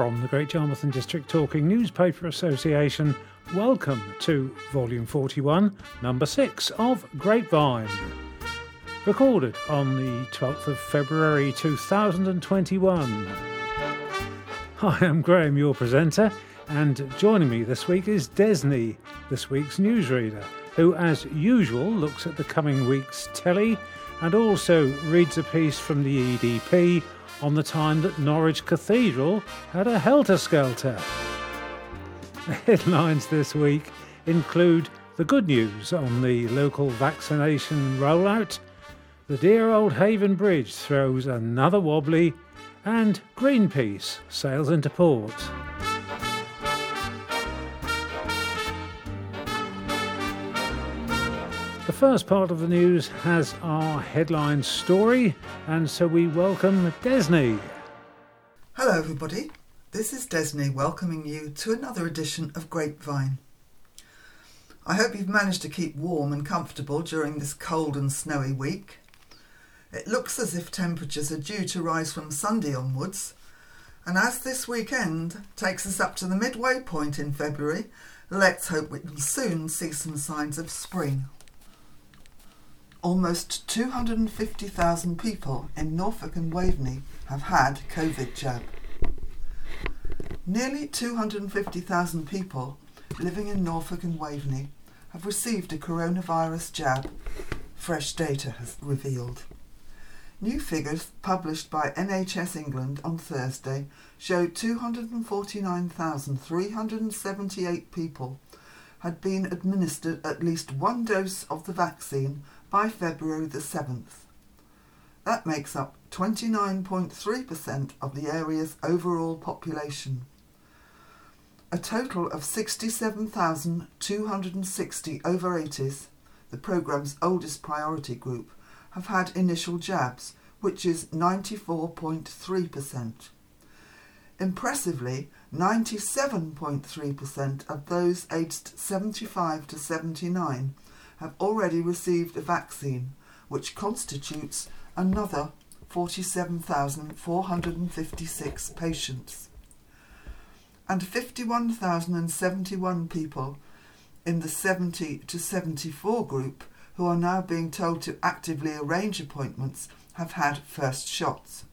From the Great Yarmouth and District Talking Newspaper Association, welcome to Volume 41, Number 6 of Grapevine. Recorded on the 12th of February 2021. Hi, I am Graham, your presenter, and joining me this week is Desney, this week's newsreader, who, as usual, looks at the coming week's telly and also reads a piece from the EDP on the time that Norwich Cathedral had a helter skelter. The headlines this week include the good news on the local vaccination rollout, the dear old Haven Bridge throws another wobbly, and Greenpeace sails into port. First part of the news has our headline story, and so we welcome Desney. Hello, everybody. This is Desney welcoming you to another edition of Grapevine. I hope you've managed to keep warm and comfortable during this cold and snowy week. It looks as if temperatures are due to rise from Sunday onwards, and as this weekend takes us up to the midway point in February, let's hope we can soon see some signs of spring. Almost 250,000 people in Norfolk and Waveney have had COVID jab. Nearly 250,000 people living in Norfolk and Waveney have received a coronavirus jab, fresh data has revealed. New figures published by NHS England on Thursday showed 249,378 people had been administered at least one dose of the vaccine by February the 7th. That makes up 29.3% of the area's overall population. A total of 67,260 over 80s, the programme's oldest priority group, have had initial jabs, which is 94.3%. Impressively, 97.3% of those aged 75 to 79 have already received a vaccine, which constitutes another 47,456 patients. And 51,071 people in the 70 to 74 group who are now being told to actively arrange appointments have had first shots.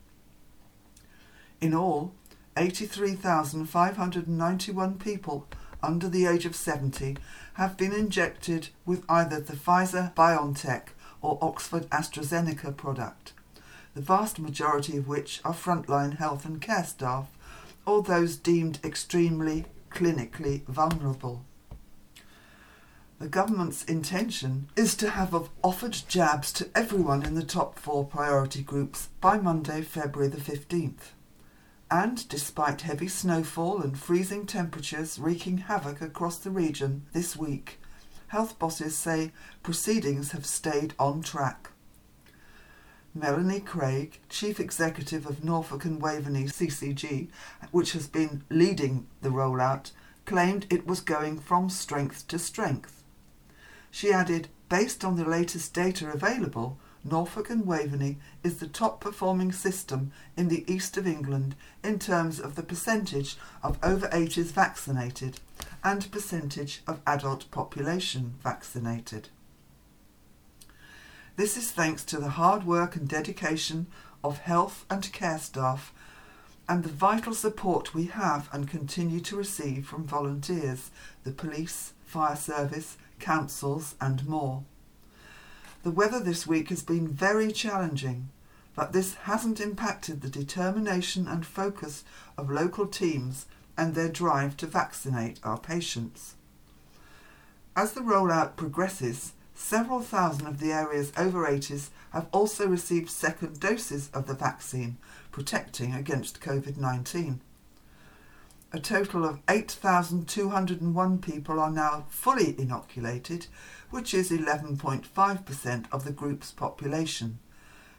In all, 83,591 people under the age of 70 have been injected with either the Pfizer BioNTech or Oxford AstraZeneca product, the vast majority of which are frontline health and care staff or those deemed extremely clinically vulnerable. The government's intention is to have offered jabs to everyone in the top four priority groups by Monday, February the 15th and despite heavy snowfall and freezing temperatures wreaking havoc across the region this week, health bosses say proceedings have stayed on track. Melanie Craig, Chief Executive of Norfolk and Waveney CCG, which has been leading the rollout, claimed it was going from strength to strength. She added, based on the latest data available, Norfolk and Waveney is the top performing system in the east of England in terms of the percentage of over 80s vaccinated and percentage of adult population vaccinated. This is thanks to the hard work and dedication of health and care staff and the vital support we have and continue to receive from volunteers, the police, fire service, councils, and more. The weather this week has been very challenging, but this hasn't impacted the determination and focus of local teams and their drive to vaccinate our patients. As the rollout progresses, several thousand of the area's over 80s have also received second doses of the vaccine, protecting against COVID 19. A total of 8,201 people are now fully inoculated, which is 11.5% of the group's population.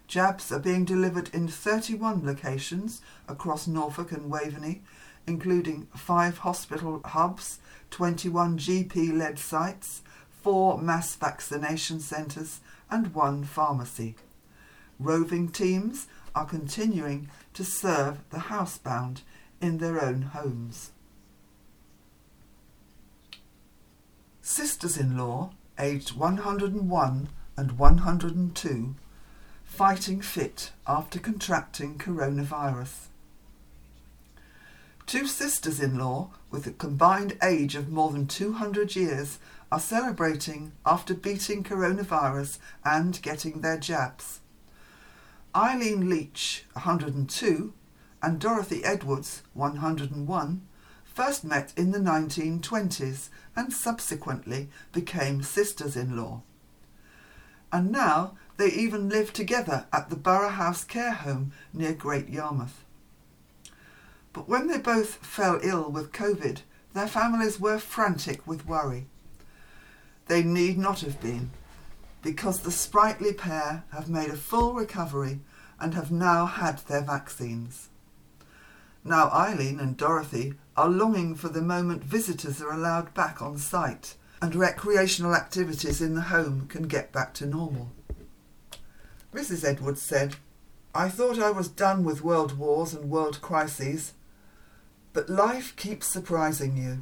Jabs are being delivered in 31 locations across Norfolk and Waveney, including five hospital hubs, 21 GP led sites, four mass vaccination centres, and one pharmacy. Roving teams are continuing to serve the housebound in their own homes. Sisters in law, aged 101 and 102, fighting fit after contracting coronavirus. Two sisters in law, with a combined age of more than 200 years, are celebrating after beating coronavirus and getting their jabs. Eileen Leach, 102, and Dorothy Edwards, 101, first met in the 1920s and subsequently became sisters in law. And now they even live together at the Borough House Care Home near Great Yarmouth. But when they both fell ill with COVID, their families were frantic with worry. They need not have been, because the sprightly pair have made a full recovery and have now had their vaccines. Now Eileen and Dorothy are longing for the moment visitors are allowed back on site and recreational activities in the home can get back to normal. Mrs. Edwards said, I thought I was done with world wars and world crises, but life keeps surprising you.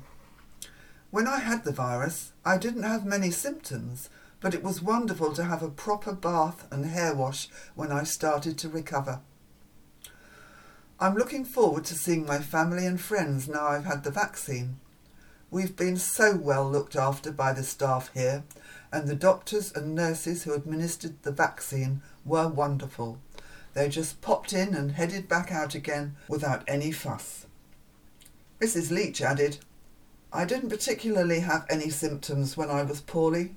When I had the virus, I didn't have many symptoms, but it was wonderful to have a proper bath and hair wash when I started to recover. I'm looking forward to seeing my family and friends now I've had the vaccine. We've been so well looked after by the staff here, and the doctors and nurses who administered the vaccine were wonderful. They just popped in and headed back out again without any fuss. Mrs. Leach added, I didn't particularly have any symptoms when I was poorly.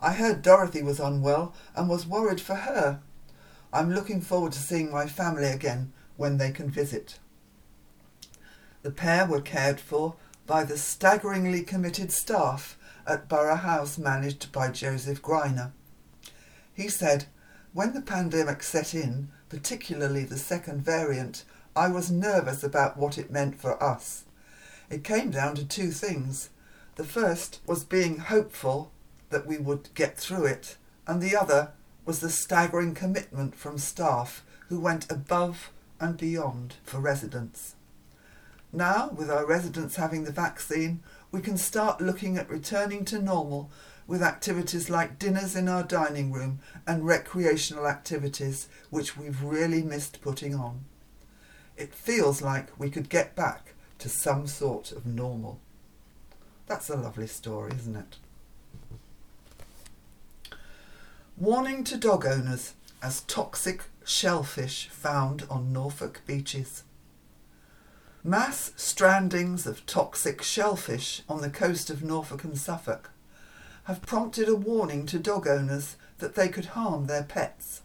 I heard Dorothy was unwell and was worried for her. I'm looking forward to seeing my family again when they can visit. The pair were cared for by the staggeringly committed staff at Borough House managed by Joseph Greiner. He said, When the pandemic set in, particularly the second variant, I was nervous about what it meant for us. It came down to two things. The first was being hopeful that we would get through it, and the other was the staggering commitment from staff who went above and beyond for residents. Now, with our residents having the vaccine, we can start looking at returning to normal with activities like dinners in our dining room and recreational activities which we've really missed putting on it feels like we could get back to some sort of normal. That's a lovely story, isn't it? Warning to dog owners as toxic shellfish found on Norfolk beaches. Mass strandings of toxic shellfish on the coast of Norfolk and Suffolk have prompted a warning to dog owners that they could harm their pets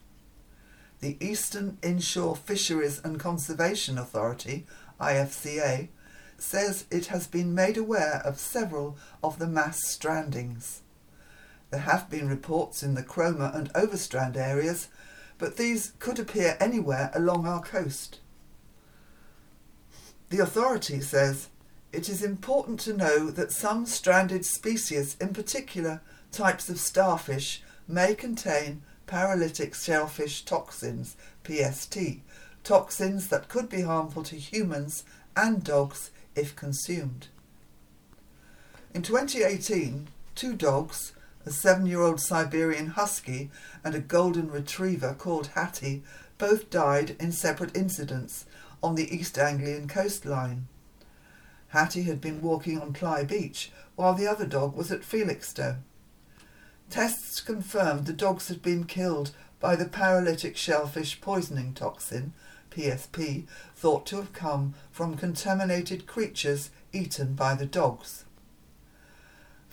the Eastern Inshore Fisheries and Conservation Authority, IFCA, says it has been made aware of several of the mass strandings. There have been reports in the Cromer and Overstrand areas, but these could appear anywhere along our coast. The authority says it is important to know that some stranded species, in particular types of starfish, may contain paralytic shellfish toxins, PST, toxins that could be harmful to humans and dogs if consumed. In 2018, two dogs, a seven year old Siberian Husky and a Golden Retriever called Hattie, both died in separate incidents on the East Anglian coastline. Hattie had been walking on Ply Beach while the other dog was at Felixstowe. Tests confirmed the dogs had been killed by the paralytic shellfish poisoning toxin, PSP, thought to have come from contaminated creatures eaten by the dogs.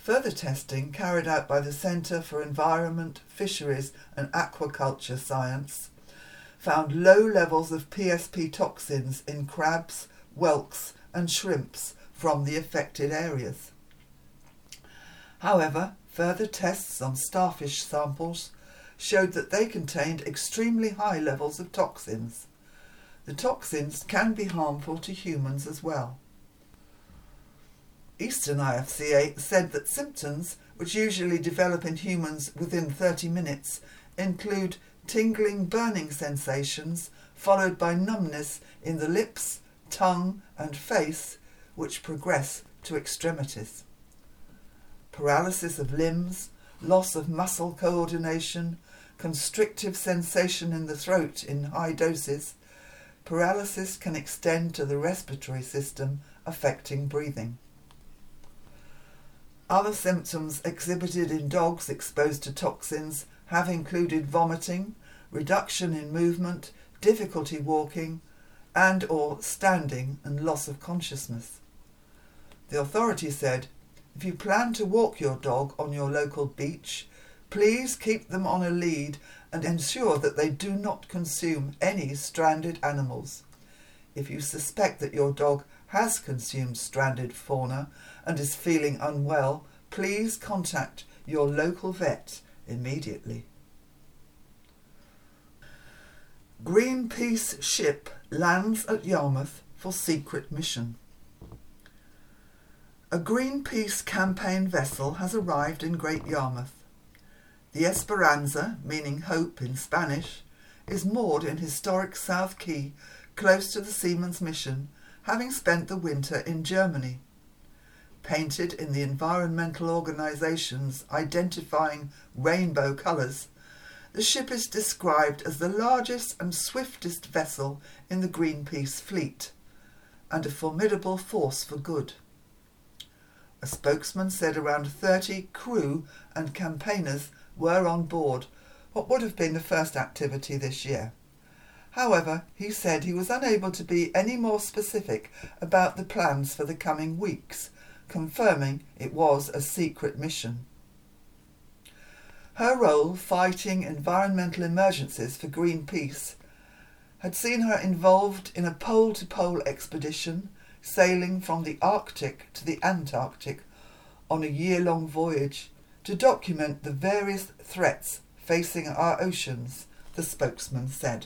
Further testing carried out by the Centre for Environment, Fisheries and Aquaculture Science found low levels of PSP toxins in crabs, whelks and shrimps from the affected areas. However, Further tests on starfish samples showed that they contained extremely high levels of toxins. The toxins can be harmful to humans as well. Eastern IFCA said that symptoms, which usually develop in humans within 30 minutes, include tingling burning sensations followed by numbness in the lips, tongue, and face which progress to extremities. Paralysis of limbs, loss of muscle coordination, constrictive sensation in the throat in high doses, paralysis can extend to the respiratory system, affecting breathing. Other symptoms exhibited in dogs exposed to toxins have included vomiting, reduction in movement, difficulty walking, and or standing and loss of consciousness. The authority said, if you plan to walk your dog on your local beach, please keep them on a lead and ensure that they do not consume any stranded animals. If you suspect that your dog has consumed stranded fauna and is feeling unwell, please contact your local vet immediately. Greenpeace ship lands at Yarmouth for secret mission. A Greenpeace campaign vessel has arrived in Great Yarmouth. The Esperanza, meaning hope in Spanish, is moored in historic South Quay, close to the Seamen's Mission, having spent the winter in Germany. Painted in the environmental organisations identifying rainbow colours, the ship is described as the largest and swiftest vessel in the Greenpeace fleet and a formidable force for good. A spokesman said around 30 crew and campaigners were on board what would have been the first activity this year. However, he said he was unable to be any more specific about the plans for the coming weeks, confirming it was a secret mission. Her role fighting environmental emergencies for Greenpeace had seen her involved in a pole to pole expedition sailing from the Arctic to the Antarctic on a year long voyage to document the various threats facing our oceans, the spokesman said.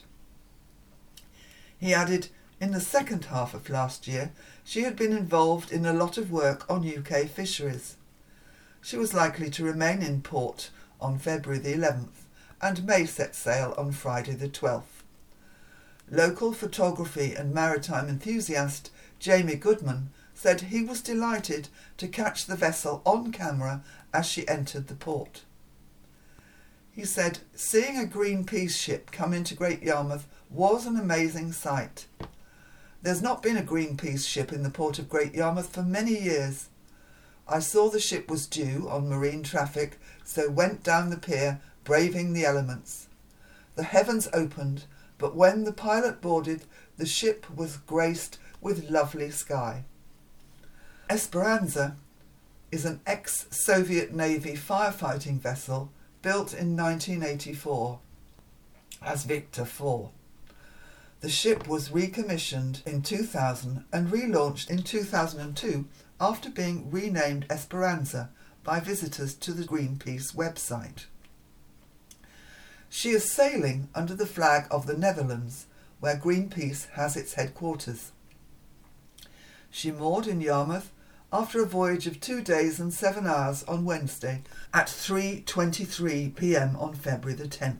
He added, in the second half of last year, she had been involved in a lot of work on UK fisheries. She was likely to remain in port on February the 11th and may set sail on Friday the 12th. Local photography and maritime enthusiast Jamie Goodman said he was delighted to catch the vessel on camera as she entered the port. He said, Seeing a Greenpeace ship come into Great Yarmouth was an amazing sight. There's not been a Greenpeace ship in the port of Great Yarmouth for many years. I saw the ship was due on marine traffic, so went down the pier, braving the elements. The heavens opened, but when the pilot boarded, the ship was graced with lovely sky. Esperanza is an ex Soviet Navy firefighting vessel built in 1984 as Victor IV. The ship was recommissioned in 2000 and relaunched in 2002 after being renamed Esperanza by visitors to the Greenpeace website. She is sailing under the flag of the Netherlands, where Greenpeace has its headquarters. She moored in Yarmouth after a voyage of two days and seven hours on Wednesday at 3.23 p.m. on February the 10th.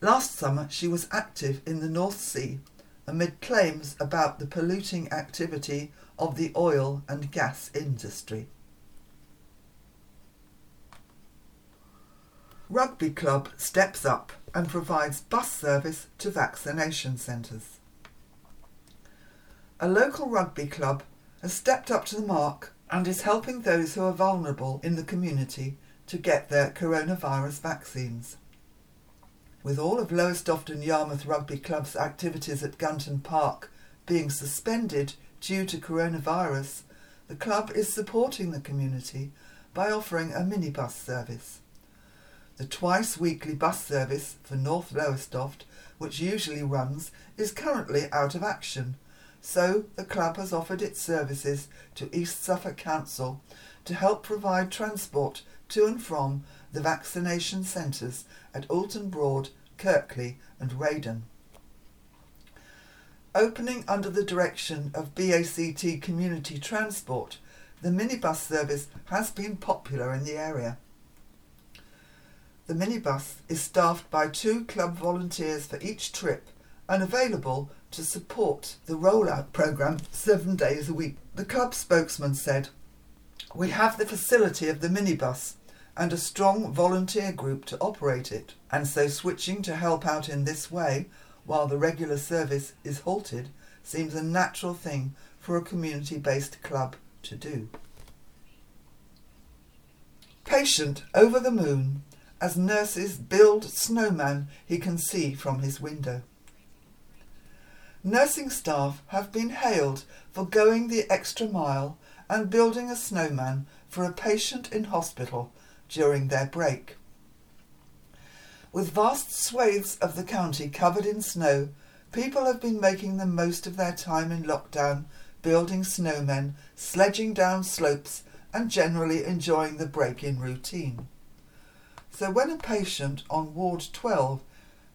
Last summer she was active in the North Sea amid claims about the polluting activity of the oil and gas industry. Rugby Club steps up and provides bus service to vaccination centres. A local rugby club has stepped up to the mark and is helping those who are vulnerable in the community to get their coronavirus vaccines. With all of Lowestoft and Yarmouth Rugby Club's activities at Gunton Park being suspended due to coronavirus, the club is supporting the community by offering a minibus service. The twice weekly bus service for North Lowestoft, which usually runs, is currently out of action so the club has offered its services to East Suffolk Council to help provide transport to and from the vaccination centres at Oulton Broad, Kirkley and Reydon. Opening under the direction of BACT Community Transport, the minibus service has been popular in the area. The minibus is staffed by two club volunteers for each trip and available to support the rollout programme seven days a week. The club spokesman said, We have the facility of the minibus and a strong volunteer group to operate it, and so switching to help out in this way while the regular service is halted seems a natural thing for a community based club to do. Patient over the moon as nurses build snowman he can see from his window. Nursing staff have been hailed for going the extra mile and building a snowman for a patient in hospital during their break. With vast swathes of the county covered in snow, people have been making the most of their time in lockdown, building snowmen, sledging down slopes, and generally enjoying the break in routine. So when a patient on Ward 12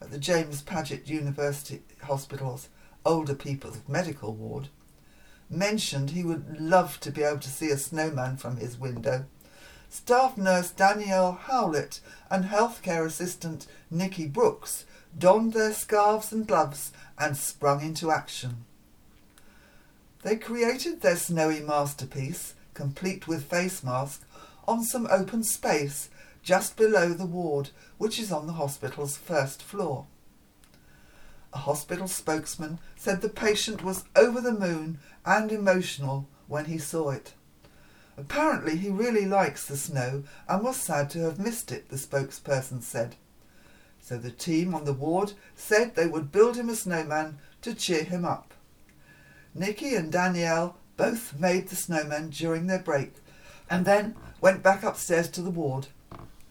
at the James Paget University Hospital's Older People's Medical Ward mentioned he would love to be able to see a snowman from his window, staff nurse Danielle Howlett and healthcare assistant Nikki Brooks donned their scarves and gloves and sprung into action. They created their snowy masterpiece, complete with face mask, on some open space just below the ward, which is on the hospital's first floor. A hospital spokesman said the patient was over the moon and emotional when he saw it. Apparently, he really likes the snow and was sad to have missed it, the spokesperson said. So the team on the ward said they would build him a snowman to cheer him up. Nikki and Danielle both made the snowman during their break and then went back upstairs to the ward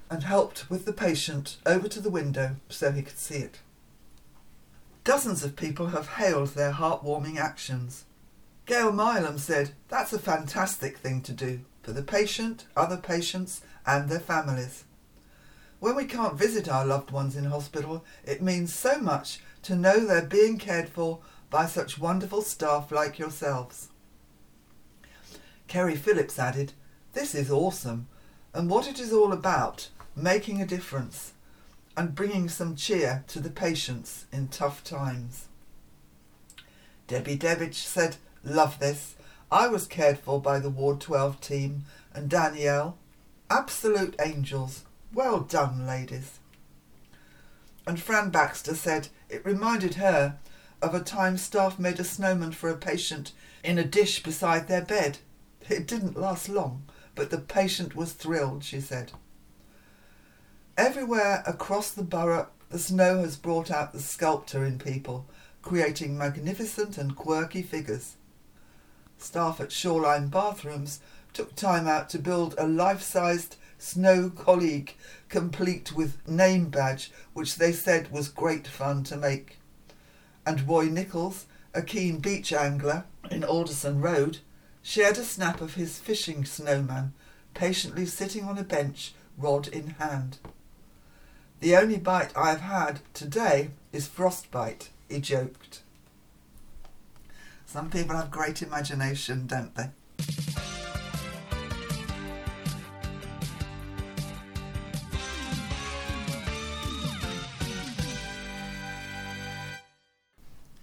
and helped with the patient over to the window so he could see it. Dozens of people have hailed their heartwarming actions. Gail Milam said, That's a fantastic thing to do for the patient, other patients, and their families. When we can't visit our loved ones in hospital, it means so much to know they're being cared for by such wonderful staff like yourselves. Kerry Phillips added, This is awesome, and what it is all about, making a difference and bringing some cheer to the patients in tough times. Debbie Debbage said, Love this. I was cared for by the Ward 12 team and Danielle. Absolute angels. Well done, ladies. And Fran Baxter said it reminded her of a time staff made a snowman for a patient in a dish beside their bed. It didn't last long, but the patient was thrilled, she said. Everywhere across the borough, the snow has brought out the sculptor in people, creating magnificent and quirky figures. Staff at Shoreline Bathrooms took time out to build a life-sized snow colleague complete with name badge, which they said was great fun to make. And Roy Nichols, a keen beach angler in Alderson Road, shared a snap of his fishing snowman, patiently sitting on a bench, rod in hand. The only bite I've had today is frostbite, he joked. Some people have great imagination, don't they?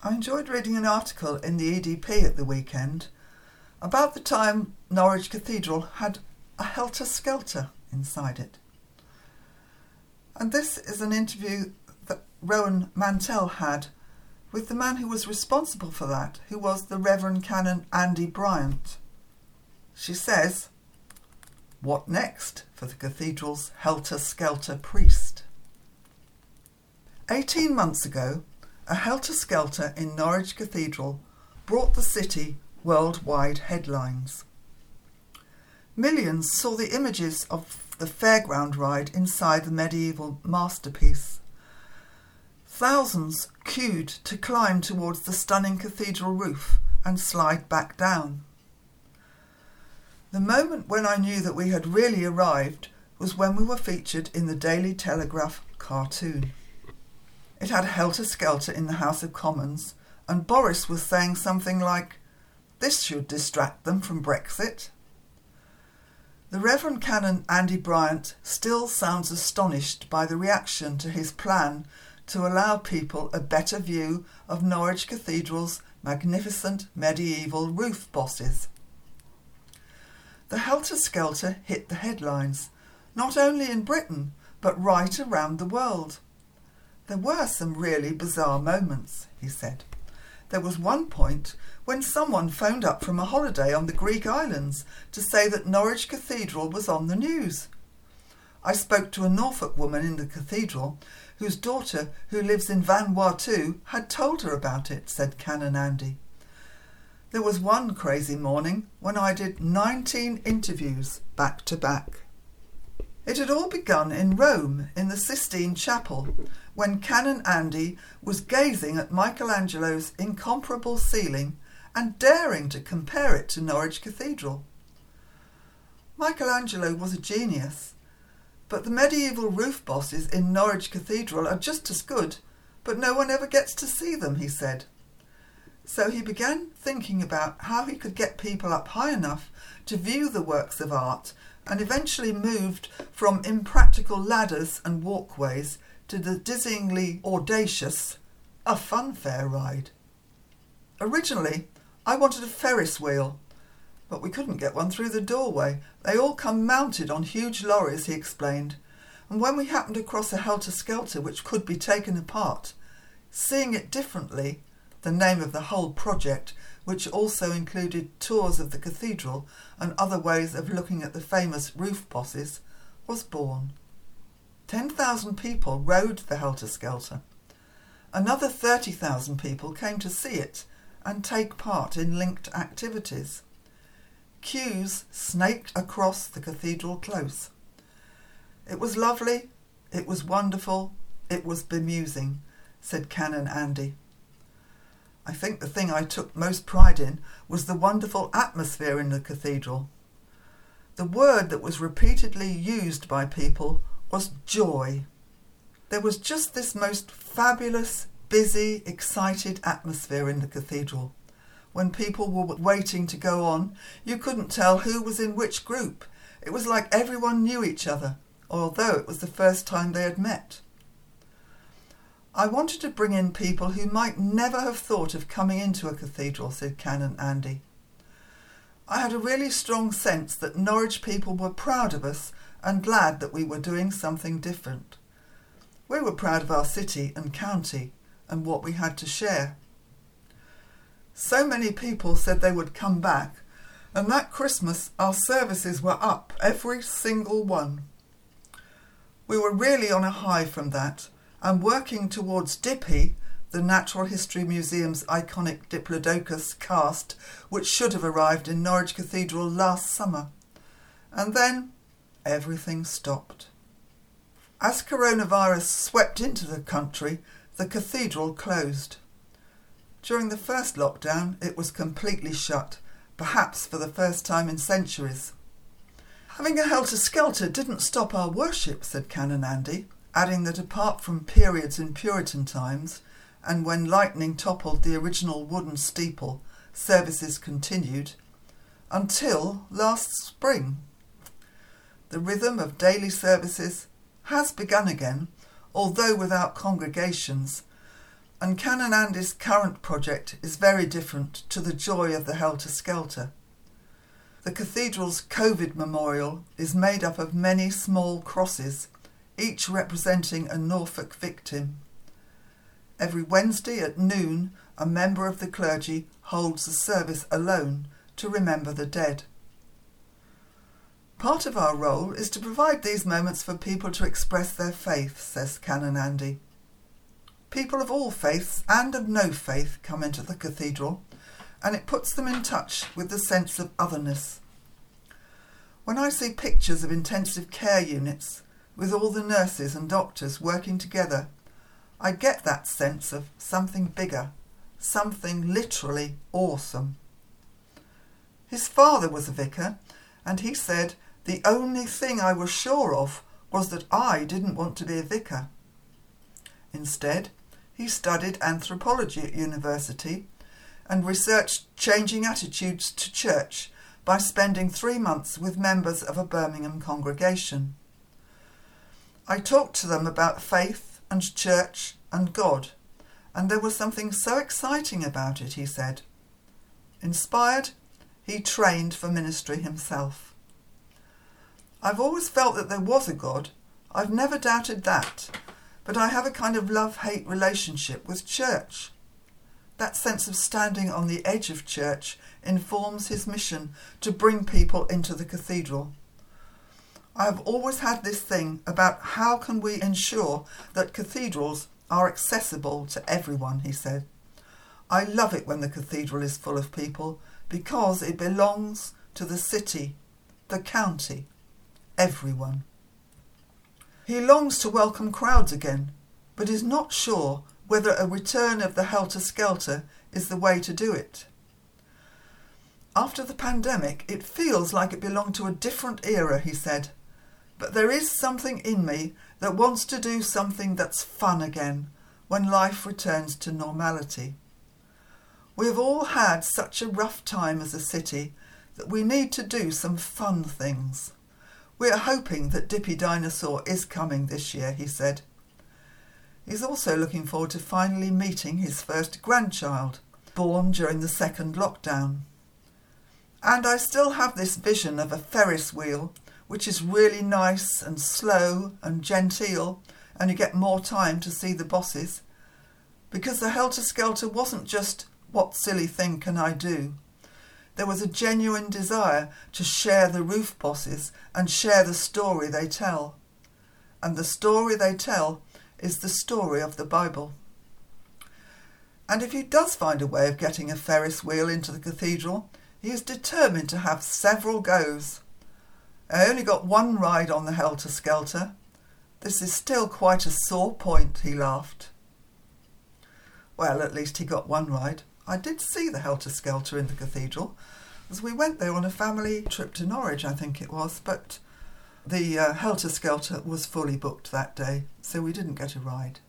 I enjoyed reading an article in the EDP at the weekend about the time Norwich Cathedral had a helter skelter inside it. And this is an interview that Rowan Mantell had with the man who was responsible for that, who was the Reverend Canon Andy Bryant. She says, What next for the cathedral's helter skelter priest? Eighteen months ago, a helter skelter in Norwich Cathedral brought the city worldwide headlines. Millions saw the images of the fairground ride inside the medieval masterpiece. Thousands queued to climb towards the stunning cathedral roof and slide back down. The moment when I knew that we had really arrived was when we were featured in the Daily Telegraph cartoon. It had helter skelter in the House of Commons, and Boris was saying something like, This should distract them from Brexit. The Reverend Canon Andy Bryant still sounds astonished by the reaction to his plan to allow people a better view of Norwich Cathedral's magnificent medieval roof bosses. The helter skelter hit the headlines, not only in Britain, but right around the world. There were some really bizarre moments, he said. There was one point when someone phoned up from a holiday on the Greek islands to say that Norwich Cathedral was on the news. I spoke to a Norfolk woman in the cathedral whose daughter, who lives in Vanuatu, had told her about it, said Canon Andy. There was one crazy morning when I did 19 interviews back to back. It had all begun in Rome in the Sistine Chapel when Canon Andy was gazing at Michelangelo's incomparable ceiling and daring to compare it to Norwich Cathedral. Michelangelo was a genius, but the medieval roof bosses in Norwich Cathedral are just as good, but no one ever gets to see them, he said. So he began thinking about how he could get people up high enough to view the works of art and eventually moved from impractical ladders and walkways to the dizzyingly audacious a funfair ride. Originally, I wanted a Ferris wheel, but we couldn't get one through the doorway. They all come mounted on huge lorries, he explained, and when we happened across a helter skelter which could be taken apart, seeing it differently the name of the whole project, which also included tours of the cathedral and other ways of looking at the famous roof bosses, was born. 10,000 people rode the Helter Skelter. Another 30,000 people came to see it and take part in linked activities. Queues snaked across the cathedral close. It was lovely, it was wonderful, it was bemusing, said Canon Andy. I think the thing I took most pride in was the wonderful atmosphere in the cathedral. The word that was repeatedly used by people was joy. There was just this most fabulous, busy, excited atmosphere in the cathedral. When people were waiting to go on, you couldn't tell who was in which group. It was like everyone knew each other, although it was the first time they had met. I wanted to bring in people who might never have thought of coming into a cathedral, said Canon Andy. I had a really strong sense that Norwich people were proud of us and glad that we were doing something different. We were proud of our city and county and what we had to share. So many people said they would come back, and that Christmas our services were up, every single one. We were really on a high from that and working towards Dippy, the Natural History Museum's iconic Diplodocus cast, which should have arrived in Norwich Cathedral last summer. And then everything stopped. As coronavirus swept into the country, the cathedral closed. During the first lockdown, it was completely shut, perhaps for the first time in centuries. Having a helter skelter didn't stop our worship, said Canon Andy adding that apart from periods in Puritan times, and when lightning toppled the original wooden steeple, services continued until last spring. The rhythm of daily services has begun again, although without congregations, and Canon Andy's current project is very different to the joy of the Helter Skelter. The cathedral's COVID memorial is made up of many small crosses each representing a Norfolk victim. Every Wednesday at noon, a member of the clergy holds a service alone to remember the dead. Part of our role is to provide these moments for people to express their faith, says Canon Andy. People of all faiths and of no faith come into the cathedral, and it puts them in touch with the sense of otherness. When I see pictures of intensive care units, with all the nurses and doctors working together, I get that sense of something bigger, something literally awesome. His father was a vicar, and he said the only thing I was sure of was that I didn't want to be a vicar. Instead, he studied anthropology at university and researched changing attitudes to church by spending three months with members of a Birmingham congregation. I talked to them about faith and church and God, and there was something so exciting about it, he said. Inspired, he trained for ministry himself. I've always felt that there was a God. I've never doubted that. But I have a kind of love hate relationship with church. That sense of standing on the edge of church informs his mission to bring people into the cathedral. I have always had this thing about how can we ensure that cathedrals are accessible to everyone, he said. I love it when the cathedral is full of people because it belongs to the city, the county, everyone. He longs to welcome crowds again, but is not sure whether a return of the helter skelter is the way to do it. After the pandemic, it feels like it belonged to a different era, he said. But there is something in me that wants to do something that's fun again when life returns to normality. We have all had such a rough time as a city that we need to do some fun things. We are hoping that Dippy Dinosaur is coming this year, he said. He's also looking forward to finally meeting his first grandchild, born during the second lockdown. And I still have this vision of a Ferris wheel, which is really nice and slow and genteel, and you get more time to see the bosses. Because the Helter Skelter wasn't just what silly thing can I do? There was a genuine desire to share the roof bosses and share the story they tell. And the story they tell is the story of the Bible. And if he does find a way of getting a Ferris wheel into the cathedral, he is determined to have several goes. I only got one ride on the Helter Skelter. This is still quite a sore point, he laughed. Well, at least he got one ride. I did see the Helter Skelter in the cathedral, as we went there on a family trip to Norwich, I think it was, but the uh, Helter Skelter was fully booked that day, so we didn't get a ride.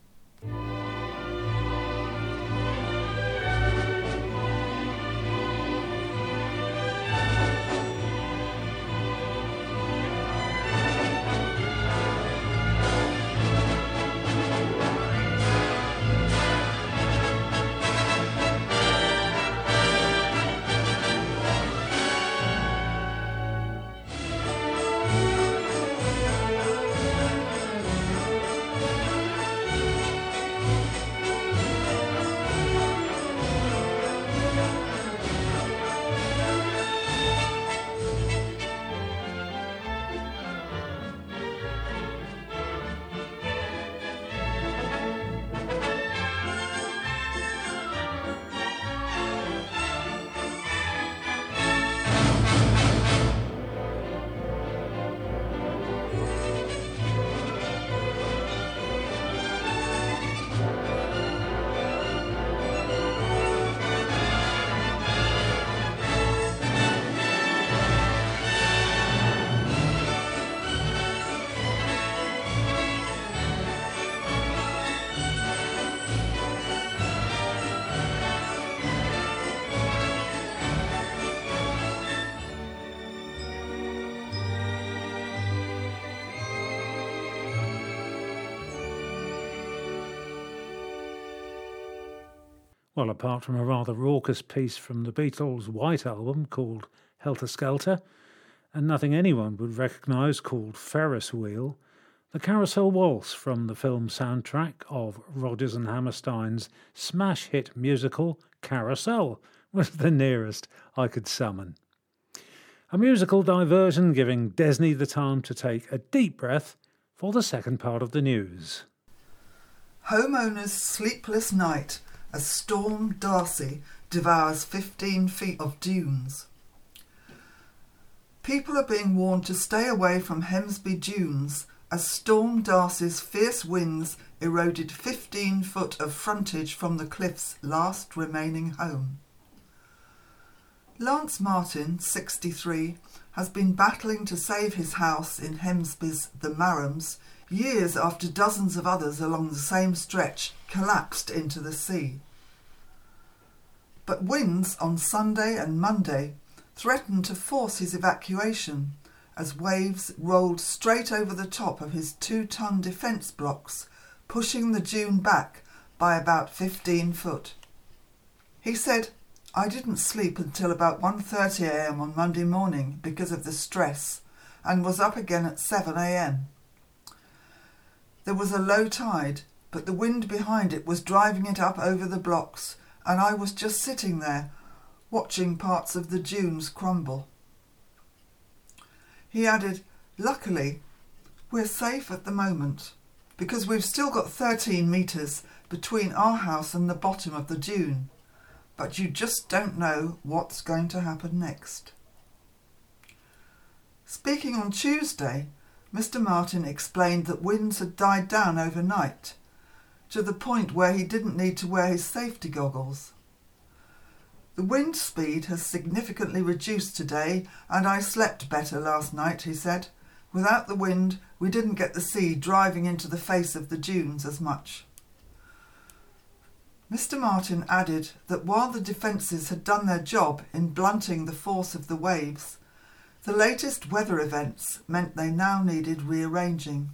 Well, apart from a rather raucous piece from the Beatles' White Album called Helter Skelter, and nothing anyone would recognise called Ferris Wheel, the Carousel Waltz from the film soundtrack of Rodgers and Hammerstein's smash hit musical Carousel was the nearest I could summon. A musical diversion giving Desney the time to take a deep breath for the second part of the news. Homeowners' sleepless night as Storm Darcy devours 15 feet of dunes. People are being warned to stay away from Hemsby Dunes as Storm Darcy's fierce winds eroded 15 foot of frontage from the cliff's last remaining home. Lance Martin, 63, has been battling to save his house in Hemsby's The Marrams years after dozens of others along the same stretch collapsed into the sea. But winds on Sunday and Monday threatened to force his evacuation as waves rolled straight over the top of his two ton defence blocks, pushing the dune back by about 15 foot. He said, I didn't sleep until about 1.30am on Monday morning because of the stress and was up again at 7am. There was a low tide, but the wind behind it was driving it up over the blocks and I was just sitting there watching parts of the dunes crumble. He added, Luckily, we're safe at the moment because we've still got 13 metres between our house and the bottom of the dune, but you just don't know what's going to happen next. Speaking on Tuesday, Mr. Martin explained that winds had died down overnight to the point where he didn't need to wear his safety goggles. The wind speed has significantly reduced today, and I slept better last night, he said. Without the wind, we didn't get the sea driving into the face of the dunes as much. Mr. Martin added that while the defences had done their job in blunting the force of the waves, the latest weather events meant they now needed rearranging.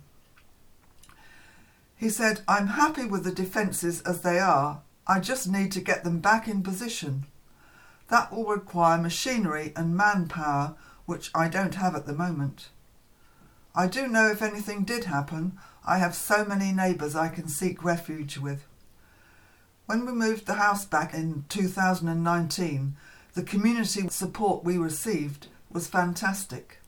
He said, I'm happy with the defences as they are, I just need to get them back in position. That will require machinery and manpower, which I don't have at the moment. I do know if anything did happen, I have so many neighbours I can seek refuge with. When we moved the house back in 2019, the community support we received was fantastic.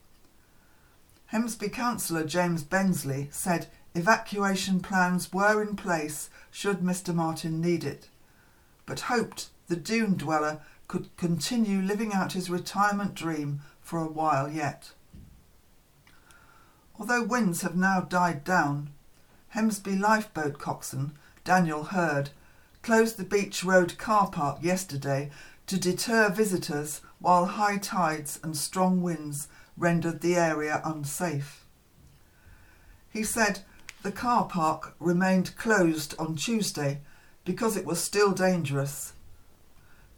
Hemsby Councillor James Bensley said evacuation plans were in place should Mr Martin need it, but hoped the dune dweller could continue living out his retirement dream for a while yet. Although winds have now died down, Hemsby lifeboat coxswain Daniel Hurr closed the Beach Road car park yesterday to deter visitors while high tides and strong winds rendered the area unsafe. He said the car park remained closed on Tuesday because it was still dangerous.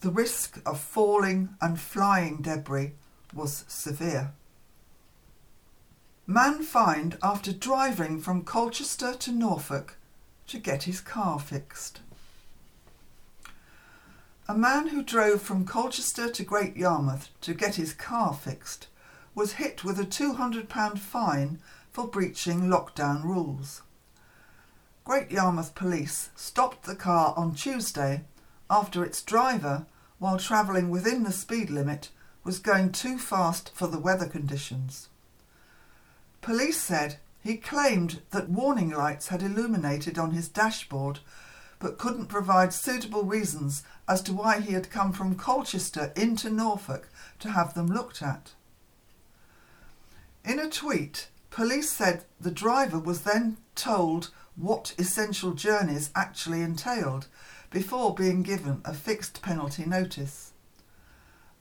The risk of falling and flying debris was severe. Man fined after driving from Colchester to Norfolk to get his car fixed. A man who drove from Colchester to Great Yarmouth to get his car fixed was hit with a £200 fine for breaching lockdown rules. Great Yarmouth Police stopped the car on Tuesday after its driver, while travelling within the speed limit, was going too fast for the weather conditions. Police said he claimed that warning lights had illuminated on his dashboard but couldn't provide suitable reasons as to why he had come from Colchester into Norfolk to have them looked at. In a tweet, police said the driver was then told what essential journeys actually entailed before being given a fixed penalty notice.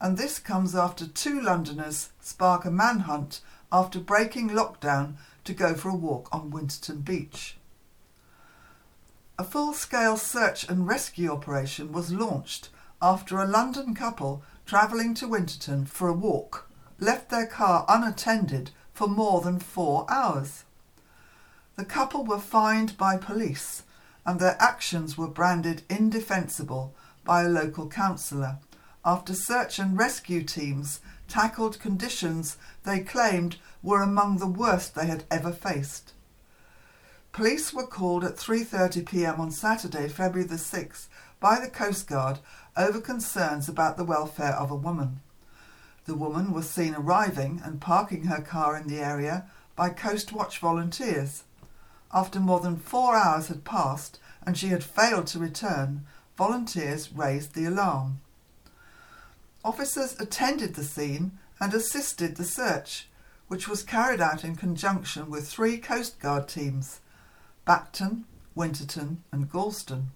And this comes after two Londoners spark a manhunt after breaking lockdown to go for a walk on Winterton Beach. A full scale search and rescue operation was launched after a London couple travelling to Winterton for a walk left their car unattended for more than four hours. The couple were fined by police and their actions were branded indefensible by a local councillor after search and rescue teams tackled conditions they claimed were among the worst they had ever faced. Police were called at 3:30 p.m. on Saturday, February the 6th, by the Coast Guard over concerns about the welfare of a woman. The woman was seen arriving and parking her car in the area by Coast Watch volunteers. After more than four hours had passed and she had failed to return, volunteers raised the alarm. Officers attended the scene and assisted the search, which was carried out in conjunction with three Coast Guard teams Bacton, Winterton, and Gorleston.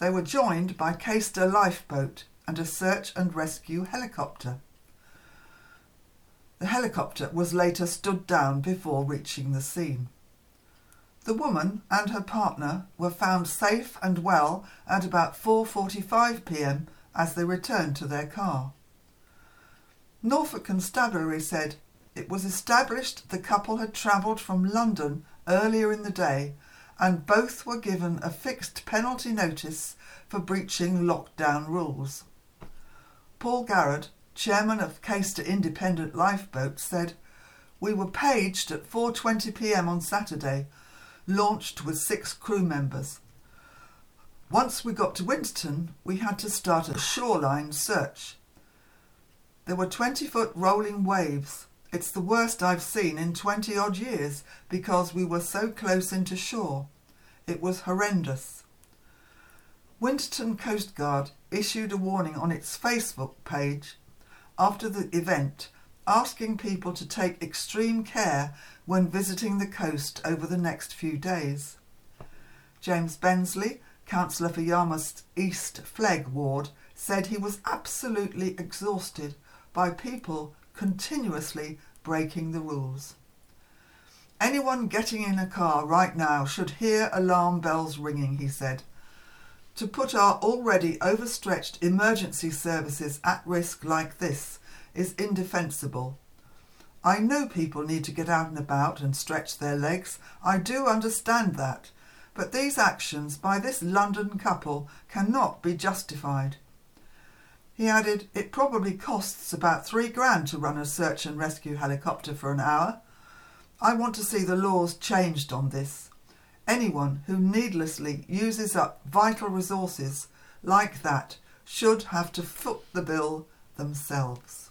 They were joined by Caister lifeboat and a search and rescue helicopter. The helicopter was later stood down before reaching the scene. The woman and her partner were found safe and well at about 4:45 p.m. as they returned to their car. Norfolk Constabulary said it was established the couple had travelled from London earlier in the day and both were given a fixed penalty notice for breaching lockdown rules. Paul Garrard, chairman of Caister Independent Lifeboat, said, "We were paged at 4:20 p.m. on Saturday, launched with six crew members. Once we got to Winterton, we had to start a shoreline search. There were 20 foot rolling waves. It's the worst I've seen in 20 odd years because we were so close into shore. It was horrendous. Winterton Coast Guard issued a warning on its Facebook page after the event asking people to take extreme care when visiting the coast over the next few days. James Bensley, councillor for Yarmouth's East Flegg ward, said he was absolutely exhausted by people continuously breaking the rules. Anyone getting in a car right now should hear alarm bells ringing, he said. To put our already overstretched emergency services at risk like this is indefensible. I know people need to get out and about and stretch their legs. I do understand that. But these actions by this London couple cannot be justified. He added, It probably costs about three grand to run a search and rescue helicopter for an hour. I want to see the laws changed on this. Anyone who needlessly uses up vital resources like that should have to foot the bill themselves.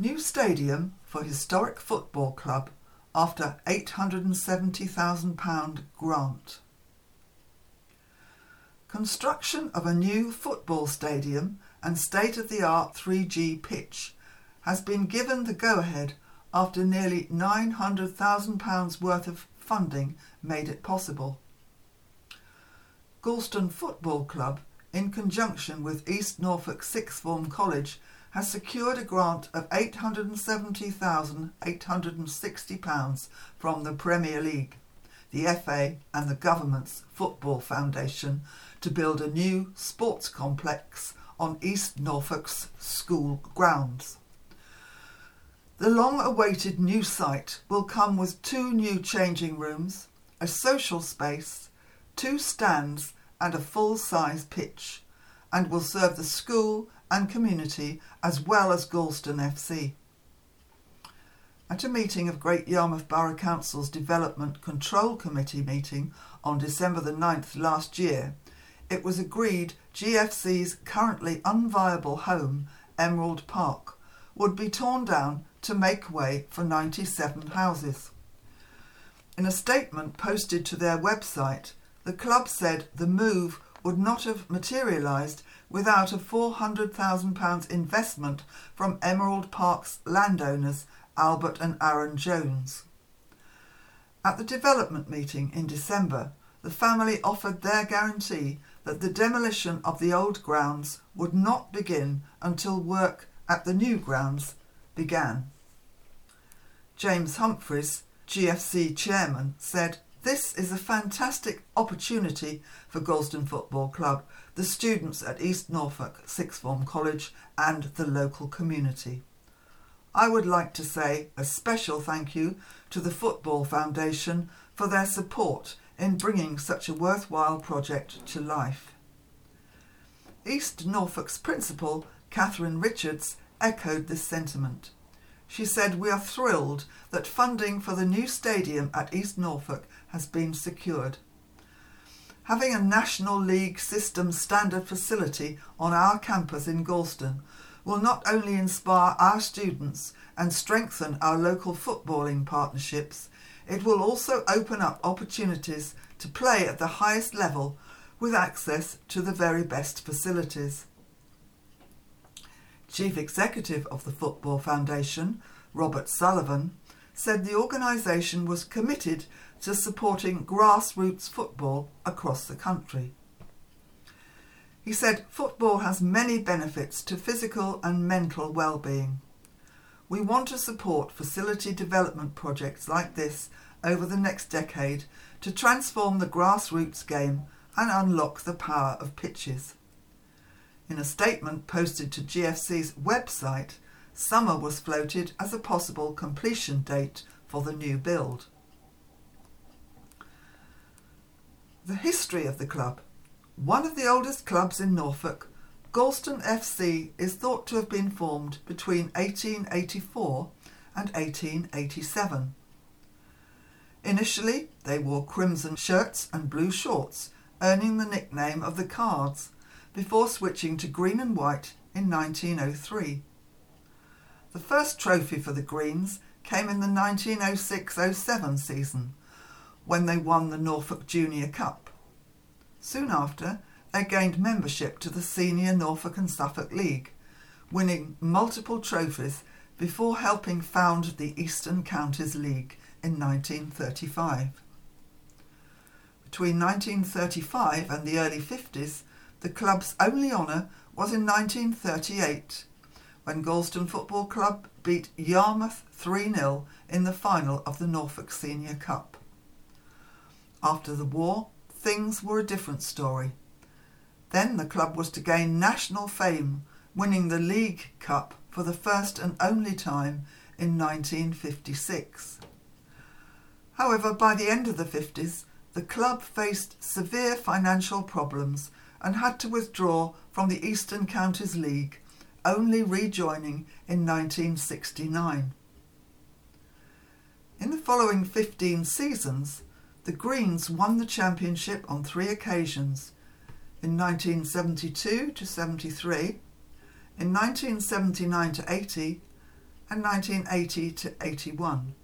New stadium for historic football club after £870,000 grant. Construction of a new football stadium and state-of-the-art 3G pitch has been given the go-ahead after nearly £900,000 worth of funding made it possible. Gorleston Football Club, in conjunction with East Norfolk Sixth Form College, has secured a grant of £870,860 from the Premier League, the FA and the government's Football Foundation to build a new sports complex on East Norfolk's school grounds. The long awaited new site will come with two new changing rooms, a social space, two stands, and a full size pitch, and will serve the school and community as well as Gorleston FC. At a meeting of Great Yarmouth Borough Council's Development Control Committee meeting on December the 9th last year, it was agreed GFC's currently unviable home, Emerald Park, would be torn down to make way for 97 houses. In a statement posted to their website, the club said the move would not have materialised without a £400,000 investment from Emerald Park's landowners Albert and Aaron Jones. At the development meeting in December, the family offered their guarantee that the demolition of the old grounds would not begin until work at the new grounds began. James Humphreys, GFC chairman, said, This is a fantastic opportunity for Gorleston Football Club, the students at East Norfolk Sixth Form College, and the local community. I would like to say a special thank you to the Football Foundation for their support in bringing such a worthwhile project to life. East Norfolk's principal, Catherine Richards, echoed this sentiment. She said, We are thrilled that funding for the new stadium at East Norfolk has been secured. Having a National League system standard facility on our campus in Gorleston will not only inspire our students and strengthen our local footballing partnerships, it will also open up opportunities to play at the highest level with access to the very best facilities. Chief Executive of the Football Foundation, Robert Sullivan, said the organisation was committed to supporting grassroots football across the country. He said football has many benefits to physical and mental well-being. We want to support facility development projects like this over the next decade to transform the grassroots game and unlock the power of pitches. In a statement posted to GFC's website, summer was floated as a possible completion date for the new build. The history of the club. One of the oldest clubs in Norfolk, Gorleston FC is thought to have been formed between 1884 and 1887. Initially, they wore crimson shirts and blue shorts, earning the nickname of the Cards, before switching to green and white in 1903. The first trophy for the Greens came in the 1906-07 season, when they won the Norfolk Junior Cup. Soon after, they gained membership to the senior Norfolk and Suffolk League, winning multiple trophies before helping found the Eastern Counties League in 1935. Between 1935 and the early 50s, the club's only honour was in 1938 when Gorleston Football Club beat Yarmouth 3 0 in the final of the Norfolk Senior Cup. After the war, things were a different story. Then the club was to gain national fame, winning the League Cup for the first and only time in 1956. However, by the end of the 50s, the club faced severe financial problems and had to withdraw from the Eastern Counties League, only rejoining in 1969. In the following 15 seasons, the Greens won the championship on three occasions in 1972 to 73, in 1979 to 80, and 1980 to 81,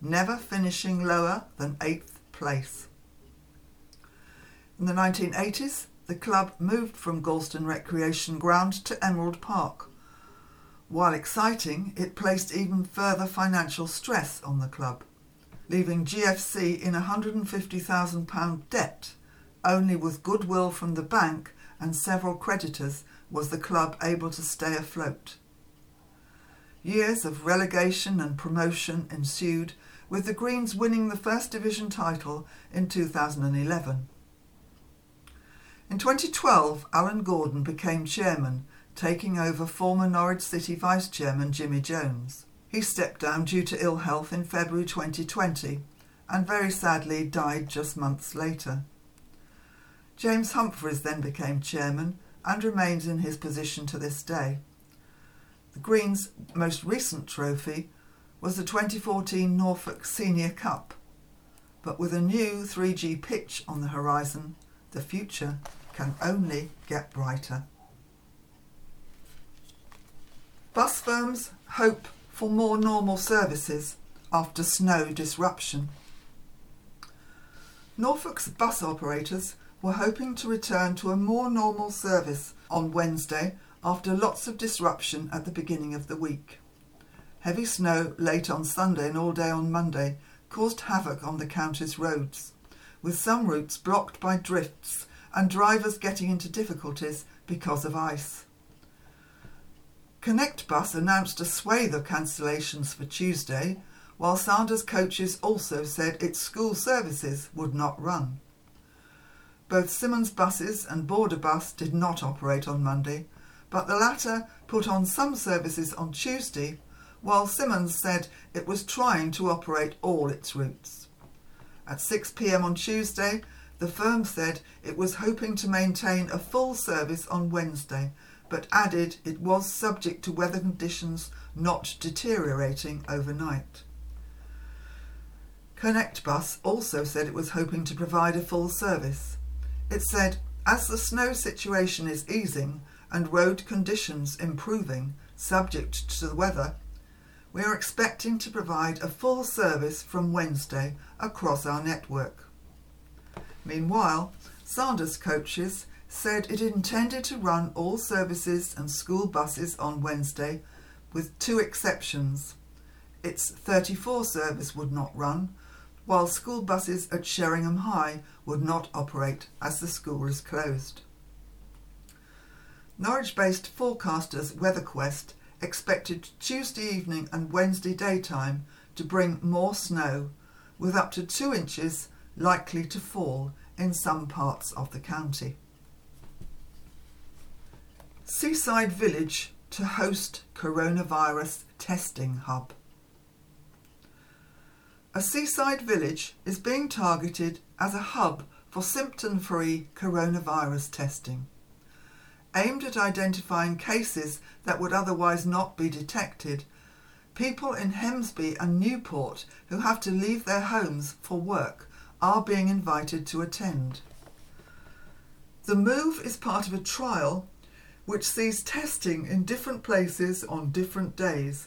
never finishing lower than 8th place. In the 1980s, the club moved from Gorleston Recreation Ground to Emerald Park. While exciting, it placed even further financial stress on the club, leaving GFC in £150,000 debt. Only with goodwill from the bank and several creditors was the club able to stay afloat. Years of relegation and promotion ensued, with the Greens winning the First Division title in 2011. In 2012, Alan Gordon became chairman, taking over former Norwich City Vice Chairman Jimmy Jones. He stepped down due to ill health in February 2020 and very sadly died just months later. James Humphreys then became chairman and remains in his position to this day. The Greens' most recent trophy was the 2014 Norfolk Senior Cup, but with a new 3G pitch on the horizon, the future can only get brighter. Bus firms hope for more normal services after snow disruption. Norfolk's bus operators were hoping to return to a more normal service on Wednesday after lots of disruption at the beginning of the week. Heavy snow late on Sunday and all day on Monday caused havoc on the county's roads, with some routes blocked by drifts and drivers getting into difficulties because of ice. Connect Bus announced a swathe of cancellations for Tuesday, while Sanders Coaches also said its school services would not run. Both Simonds Buses and Border Bus did not operate on Monday, but the latter put on some services on Tuesday, while Simonds said it was trying to operate all its routes. At 6 pm on Tuesday, the firm said it was hoping to maintain a full service on Wednesday, but added it was subject to weather conditions not deteriorating overnight. Connect Bus also said it was hoping to provide a full service. It said, as the snow situation is easing and road conditions improving, subject to the weather, we are expecting to provide a full service from Wednesday across our network. Meanwhile, Sanders Coaches said it intended to run all services and school buses on Wednesday, with two exceptions. Its 34 service would not run, while school buses at Sheringham High would not operate as the school is closed. Norwich based forecasters WeatherQuest expected Tuesday evening and Wednesday daytime to bring more snow, with up to two inches likely to fall in some parts of the county. Seaside Village to host coronavirus testing hub. A seaside village is being targeted as a hub for symptom free coronavirus testing. Aimed at identifying cases that would otherwise not be detected, people in Hemsby and Newport who have to leave their homes for work are being invited to attend. The move is part of a trial which sees testing in different places on different days,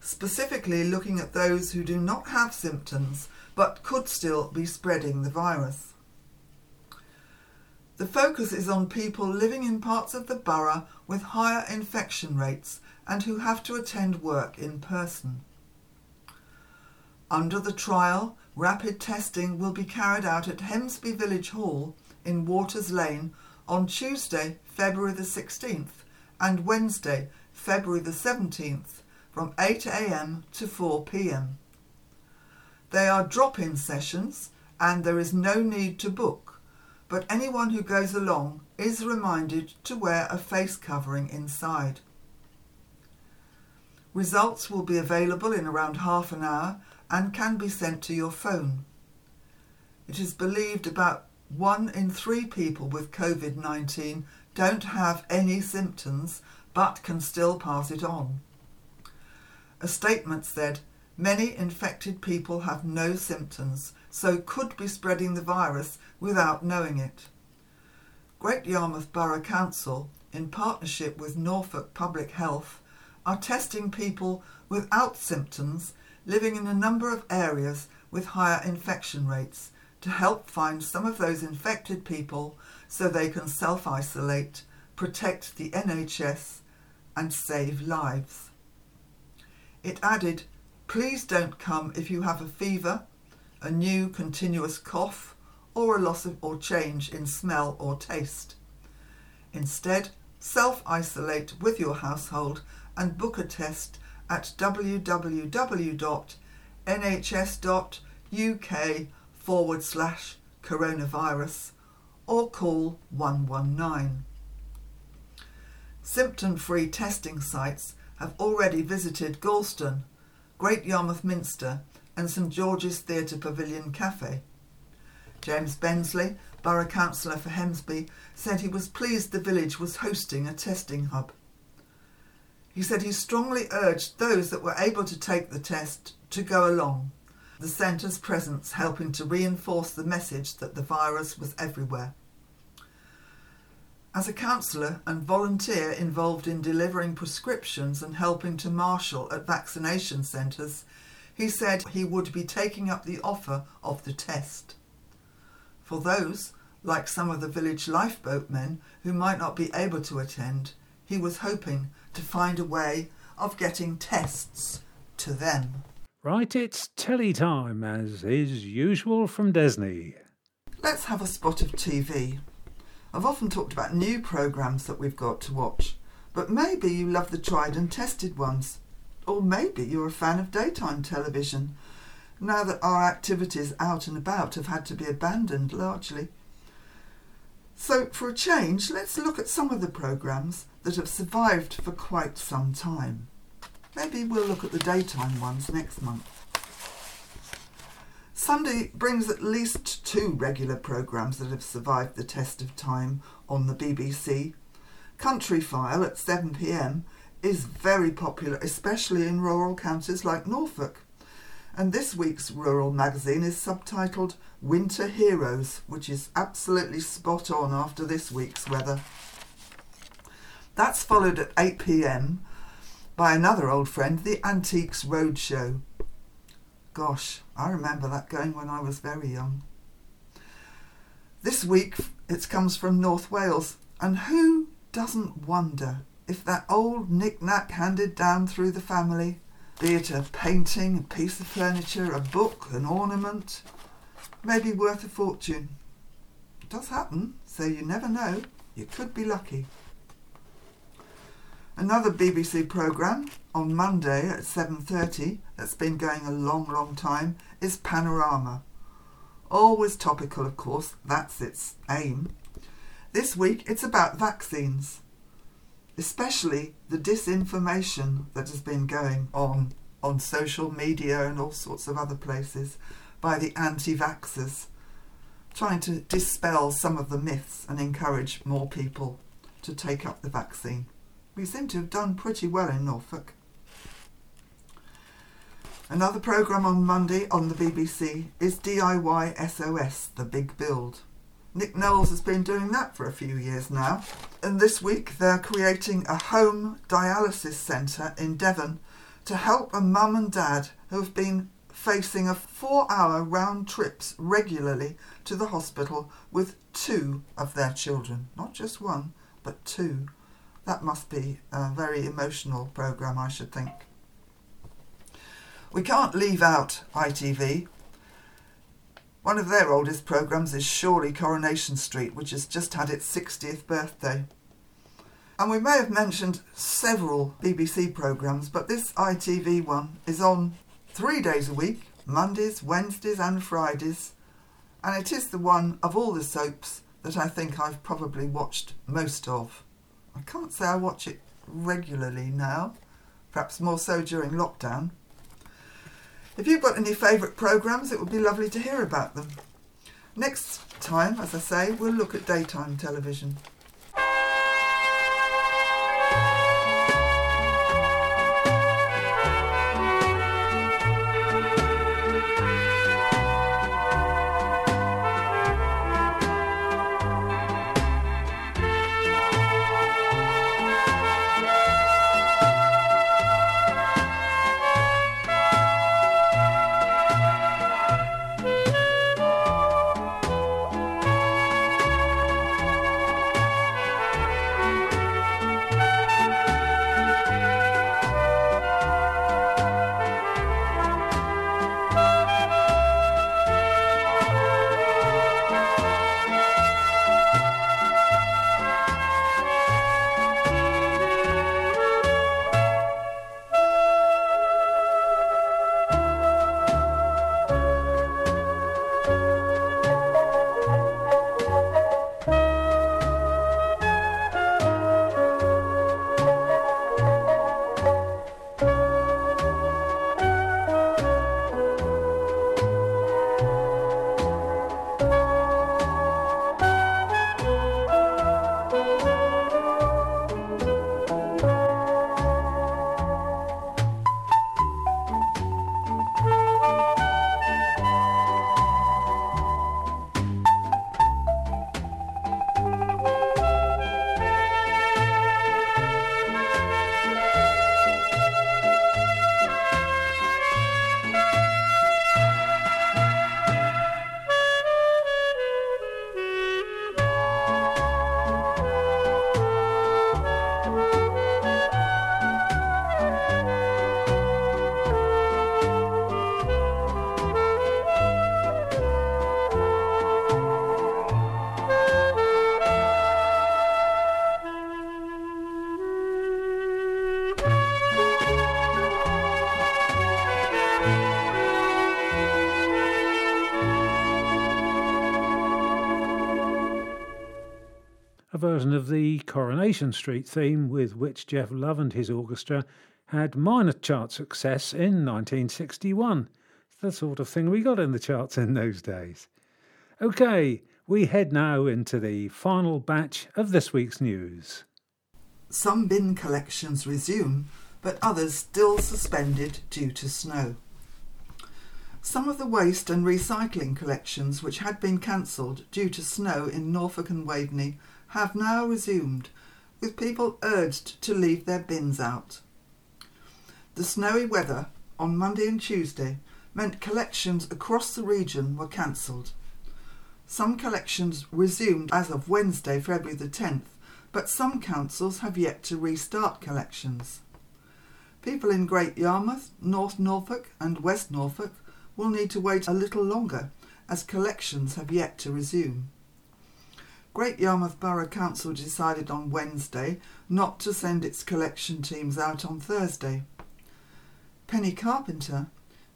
specifically looking at those who do not have symptoms but could still be spreading the virus. The focus is on people living in parts of the borough with higher infection rates and who have to attend work in person. Under the trial, rapid testing will be carried out at Hemsby Village Hall in Waters Lane on Tuesday, February the 16th and Wednesday, February the 17th from 8am to 4pm. They are drop-in sessions and there is no need to book, but anyone who goes along is reminded to wear a face covering inside. Results will be available in around half an hour and can be sent to your phone. It is believed about one in three people with COVID 19 don't have any symptoms but can still pass it on. A statement said many infected people have no symptoms, so could be spreading the virus without knowing it. Great Yarmouth Borough Council, in partnership with Norfolk Public Health, are testing people without symptoms living in a number of areas with higher infection rates to help find some of those infected people so they can self isolate, protect the NHS, and save lives. It added, Please don't come if you have a fever, a new continuous cough, or a loss of or change in smell or taste. Instead, self isolate with your household and book a test at www.nhs.uk forward slash coronavirus or call 119. Symptom free testing sites have already visited Gorleston, Great Yarmouth Minster, and St George's Theatre Pavilion Cafe. James Bensley, Borough Councillor for Hemsby, said he was pleased the village was hosting a testing hub. He said he strongly urged those that were able to take the test to go along the centre's presence helping to reinforce the message that the virus was everywhere. As a counsellor and volunteer involved in delivering prescriptions and helping to marshal at vaccination centres, he said he would be taking up the offer of the test. For those, like some of the village lifeboatmen who might not be able to attend, he was hoping to find a way of getting tests to them. Right, it's telly time, as is usual from Disney. Let's have a spot of TV. I've often talked about new programmes that we've got to watch, but maybe you love the tried and tested ones. Or maybe you're a fan of daytime television, now that our activities out and about have had to be abandoned largely. So, for a change, let's look at some of the programmes that have survived for quite some time. Maybe we'll look at the daytime ones next month. Sunday brings at least two regular programmes that have survived the test of time on the BBC. Countryfile at 7pm is very popular, especially in rural counties like Norfolk. And this week's rural magazine is subtitled Winter Heroes, which is absolutely spot on after this week's weather. That's followed at 8pm by another old friend, the Antiques Roadshow. Gosh, I remember that going when I was very young. This week it comes from North Wales, and who doesn't wonder if that old knick-knack handed down through the family, be it a painting, a piece of furniture, a book, an ornament, may be worth a fortune. It does happen, so you never know. You could be lucky. Another BBC programme on Monday at 7.30 that's been going a long, long time is Panorama. Always topical, of course, that's its aim. This week it's about vaccines, especially the disinformation that has been going on on social media and all sorts of other places by the anti vaxxers. trying to dispel some of the myths and encourage more people to take up the vaccine. We seem to have done pretty well in Norfolk. Another programme on Monday on the BBC is DIY SOS, The Big Build. Nick Knowles has been doing that for a few years now, and this week they're creating a home dialysis centre in Devon to help a mum and dad who have been facing a four hour round trips regularly to the hospital with two of their children. Not just one, but two. That must be a very emotional programme, I should think. We can't leave out ITV. One of their oldest programmes is surely Coronation Street, which has just had its 60th birthday. And we may have mentioned several BBC programmes, but this ITV one is on three days a week Mondays, Wednesdays, and Fridays. And it is the one of all the soaps that I think I've probably watched most of. I can't say I watch it regularly now, perhaps more so during lockdown. If you've got any favourite programmes, it would be lovely to hear about them. Next time, as I say, we'll look at daytime television. Version of the Coronation Street theme with which Geoff Love and his orchestra had minor chart success in 1961. It's the sort of thing we got in the charts in those days. Okay, we head now into the final batch of this week's news. Some bin collections resume, but others still suspended due to snow. Some of the waste and recycling collections which had been cancelled due to snow in Norfolk and Waveney have now resumed, with people urged to leave their bins out. The snowy weather on Monday and Tuesday meant collections across the region were cancelled. Some collections resumed as of Wednesday, February the 10th, but some councils have yet to restart collections. People in Great Yarmouth, North Norfolk, and West Norfolk will need to wait a little longer as collections have yet to resume. Great Yarmouth Borough Council decided on Wednesday not to send its collection teams out on Thursday. Penny Carpenter,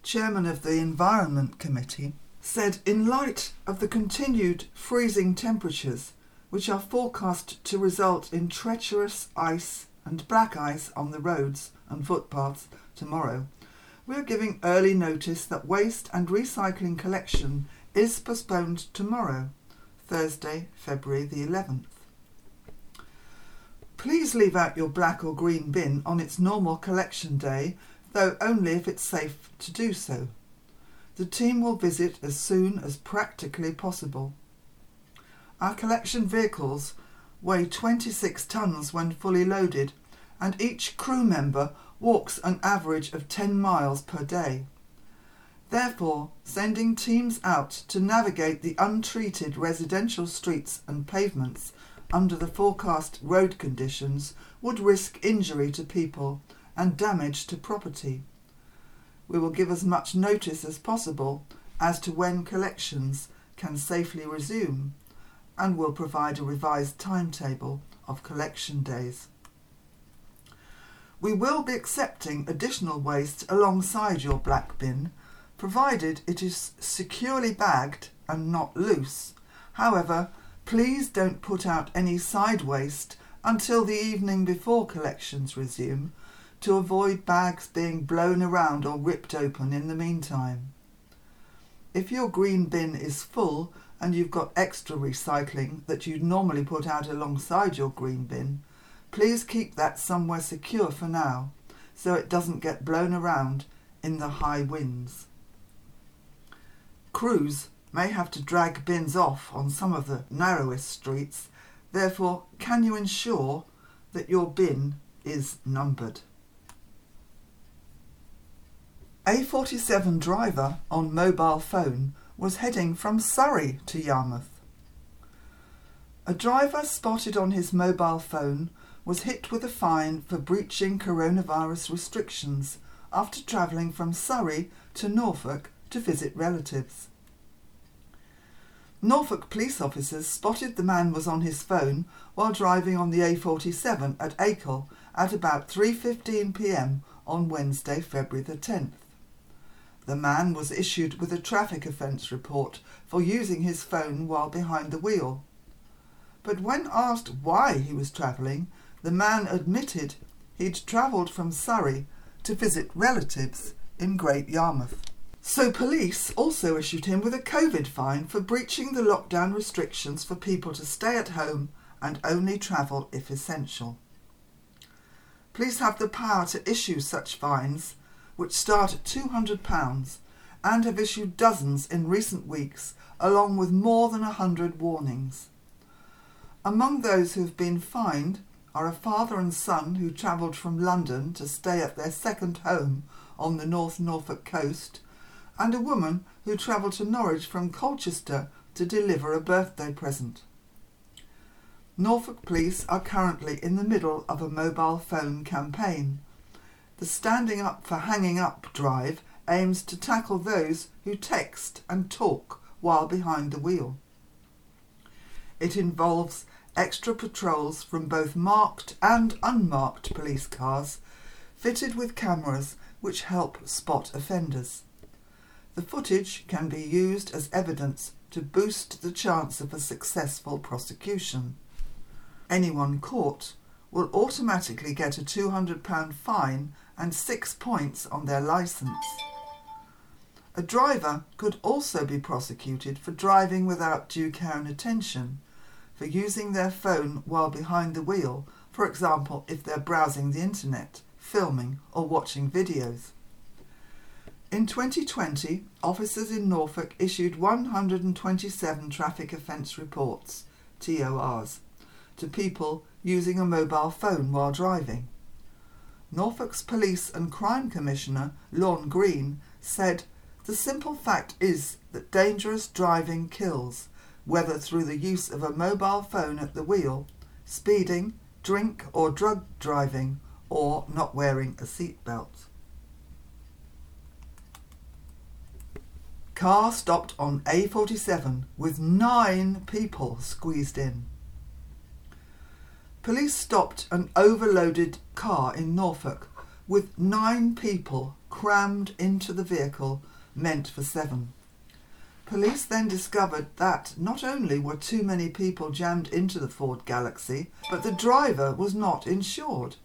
chairman of the Environment Committee, said in light of the continued freezing temperatures, which are forecast to result in treacherous ice and black ice on the roads and footpaths tomorrow, we are giving early notice that waste and recycling collection is postponed tomorrow, Thursday, February the 11th. Please leave out your black or green bin on its normal collection day, though only if it's safe to do so. The team will visit as soon as practically possible. Our collection vehicles weigh 26 tonnes when fully loaded, and each crew member walks an average of 10 miles per day. Therefore, sending teams out to navigate the untreated residential streets and pavements under the forecast road conditions would risk injury to people and damage to property. We will give as much notice as possible as to when collections can safely resume and will provide a revised timetable of collection days. We will be accepting additional waste alongside your black bin provided it is securely bagged and not loose. However, please don't put out any side waste until the evening before collections resume to avoid bags being blown around or ripped open in the meantime. If your green bin is full and you've got extra recycling that you'd normally put out alongside your green bin, please keep that somewhere secure for now so it doesn't get blown around in the high winds. Crews may have to drag bins off on some of the narrowest streets, therefore, can you ensure that your bin is numbered? A47 driver on mobile phone was heading from Surrey to Yarmouth. A driver spotted on his mobile phone was hit with a fine for breaching coronavirus restrictions after travelling from Surrey to Norfolk to visit relatives. Norfolk police officers spotted the man was on his phone while driving on the A47 at Acle at about 3:15 p.m. on Wednesday, February the 10th. The man was issued with a traffic offence report for using his phone while behind the wheel. But when asked why he was travelling, the man admitted he'd travelled from Surrey to visit relatives in Great Yarmouth. So police also issued him with a COVID fine for breaching the lockdown restrictions for people to stay at home and only travel if essential. Police have the power to issue such fines, which start at £200 and have issued dozens in recent weeks, along with more than a hundred warnings. Among those who have been fined are a father and son who travelled from London to stay at their second home on the North Norfolk coast, and a woman who travelled to Norwich from Colchester to deliver a birthday present. Norfolk Police are currently in the middle of a mobile phone campaign. The Standing Up for Hanging Up drive aims to tackle those who text and talk while behind the wheel. It involves extra patrols from both marked and unmarked police cars fitted with cameras which help spot offenders. The footage can be used as evidence to boost the chance of a successful prosecution. Anyone caught will automatically get a £200 fine and six points on their licence. A driver could also be prosecuted for driving without due care and attention, for using their phone while behind the wheel, for example, if they're browsing the internet, filming, or watching videos. In 2020, officers in Norfolk issued 127 traffic offence reports, TORs, to people using a mobile phone while driving. Norfolk's Police and Crime Commissioner, Lorne Green, said the simple fact is that dangerous driving kills, whether through the use of a mobile phone at the wheel, speeding, drink or drug driving, or not wearing a seatbelt. Car stopped on A47 with nine people squeezed in. Police stopped an overloaded car in Norfolk with nine people crammed into the vehicle meant for seven. Police then discovered that not only were too many people jammed into the Ford Galaxy, but the driver was not insured.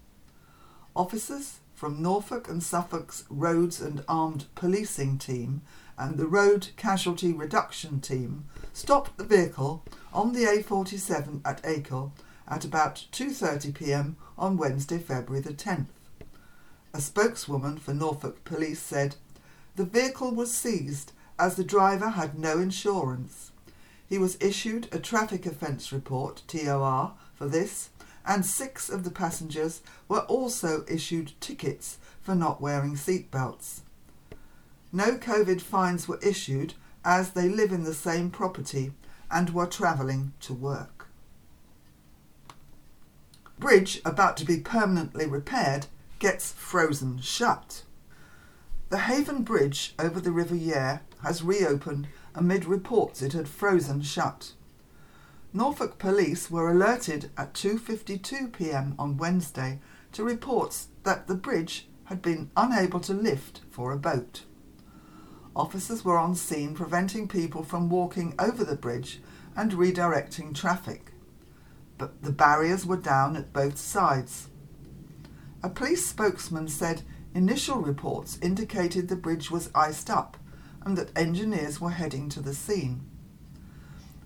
Officers from Norfolk and Suffolk's Roads and Armed Policing Team and the Road Casualty Reduction Team stopped the vehicle on the A47 at Acle at about 2:30 p.m. on Wednesday, February the 10th. A spokeswoman for Norfolk Police said the vehicle was seized as the driver had no insurance. He was issued a traffic offence report (TOR) for this and six of the passengers were also issued tickets for not wearing seatbelts. No COVID fines were issued as they live in the same property and were travelling to work. Bridge about to be permanently repaired gets frozen shut. The Haven Bridge over the River Yare has reopened amid reports it had frozen shut. Norfolk police were alerted at 2:52 p.m. on Wednesday to reports that the bridge had been unable to lift for a boat. Officers were on scene preventing people from walking over the bridge and redirecting traffic. But the barriers were down at both sides. A police spokesman said initial reports indicated the bridge was iced up and that engineers were heading to the scene.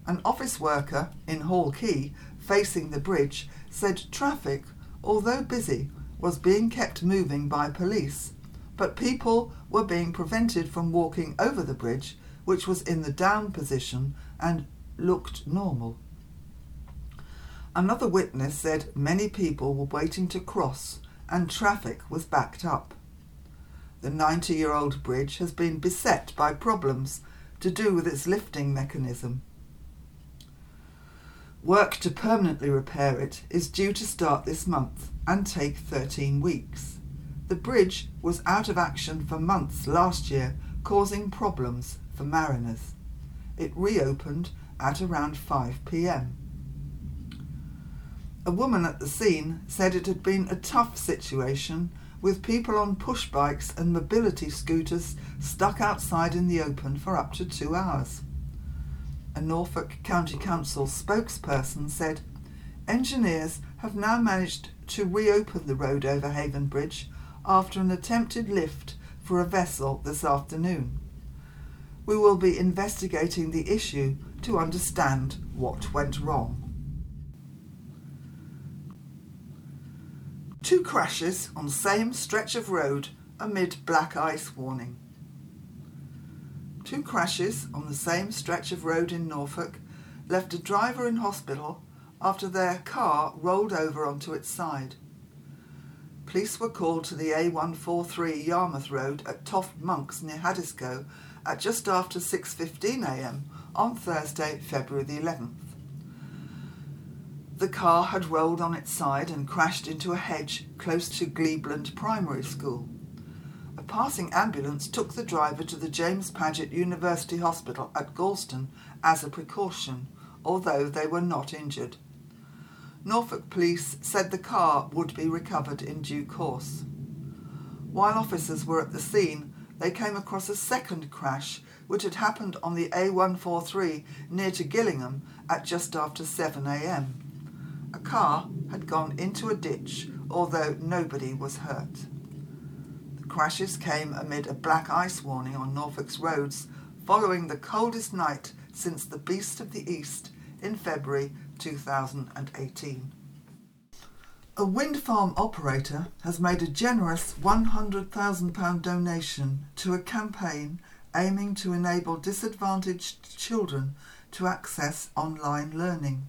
An office worker in Hall Quay, facing the bridge, said traffic, although busy, was being kept moving by police, but people were being prevented from walking over the bridge, which was in the down position and looked normal. Another witness said many people were waiting to cross and traffic was backed up. The 90 year old bridge has been beset by problems to do with its lifting mechanism. Work to permanently repair it is due to start this month and take 13 weeks. The bridge was out of action for months last year, causing problems for mariners. It reopened at around 5 pm. A woman at the scene said it had been a tough situation with people on push bikes and mobility scooters stuck outside in the open for up to two hours a Norfolk County Council spokesperson said, Engineers have now managed to reopen the road over Haven Bridge after an attempted lift for a vessel this afternoon. We will be investigating the issue to understand what went wrong. Two crashes on same stretch of road amid black ice warning. Two crashes on the same stretch of road in Norfolk left a driver in hospital after their car rolled over onto its side. Police were called to the A143 Yarmouth Road at Toft Monks near Haddiscoe at just after 6.15am on Thursday, February the 11th. The car had rolled on its side and crashed into a hedge close to Glebeland Primary School. A passing ambulance took the driver to the James Paget University Hospital at Gorleston as a precaution, although they were not injured. Norfolk police said the car would be recovered in due course. While officers were at the scene, they came across a second crash which had happened on the A143 near to Gillingham at just after 7am. A car had gone into a ditch, although nobody was hurt The crashes came amid a black ice warning on Norfolk's roads following the coldest night since the Beast of the East in February 2018. A wind farm operator has made a generous £100,000 donation to a campaign aiming to enable disadvantaged children to access online learning.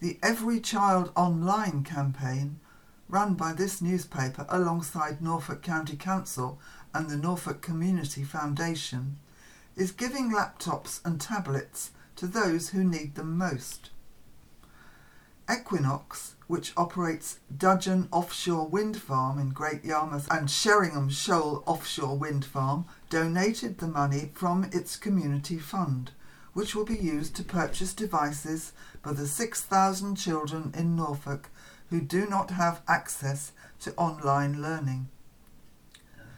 The Every Child Online campaign run by this newspaper alongside Norfolk County Council and the Norfolk Community Foundation, is giving laptops and tablets to those who need them most. Equinor, which operates Dudgeon Offshore Wind Farm in Great Yarmouth and Sheringham Shoal Offshore Wind Farm, donated the money from its community fund, which will be used to purchase devices for the 6,000 children in Norfolk who do not have access to online learning.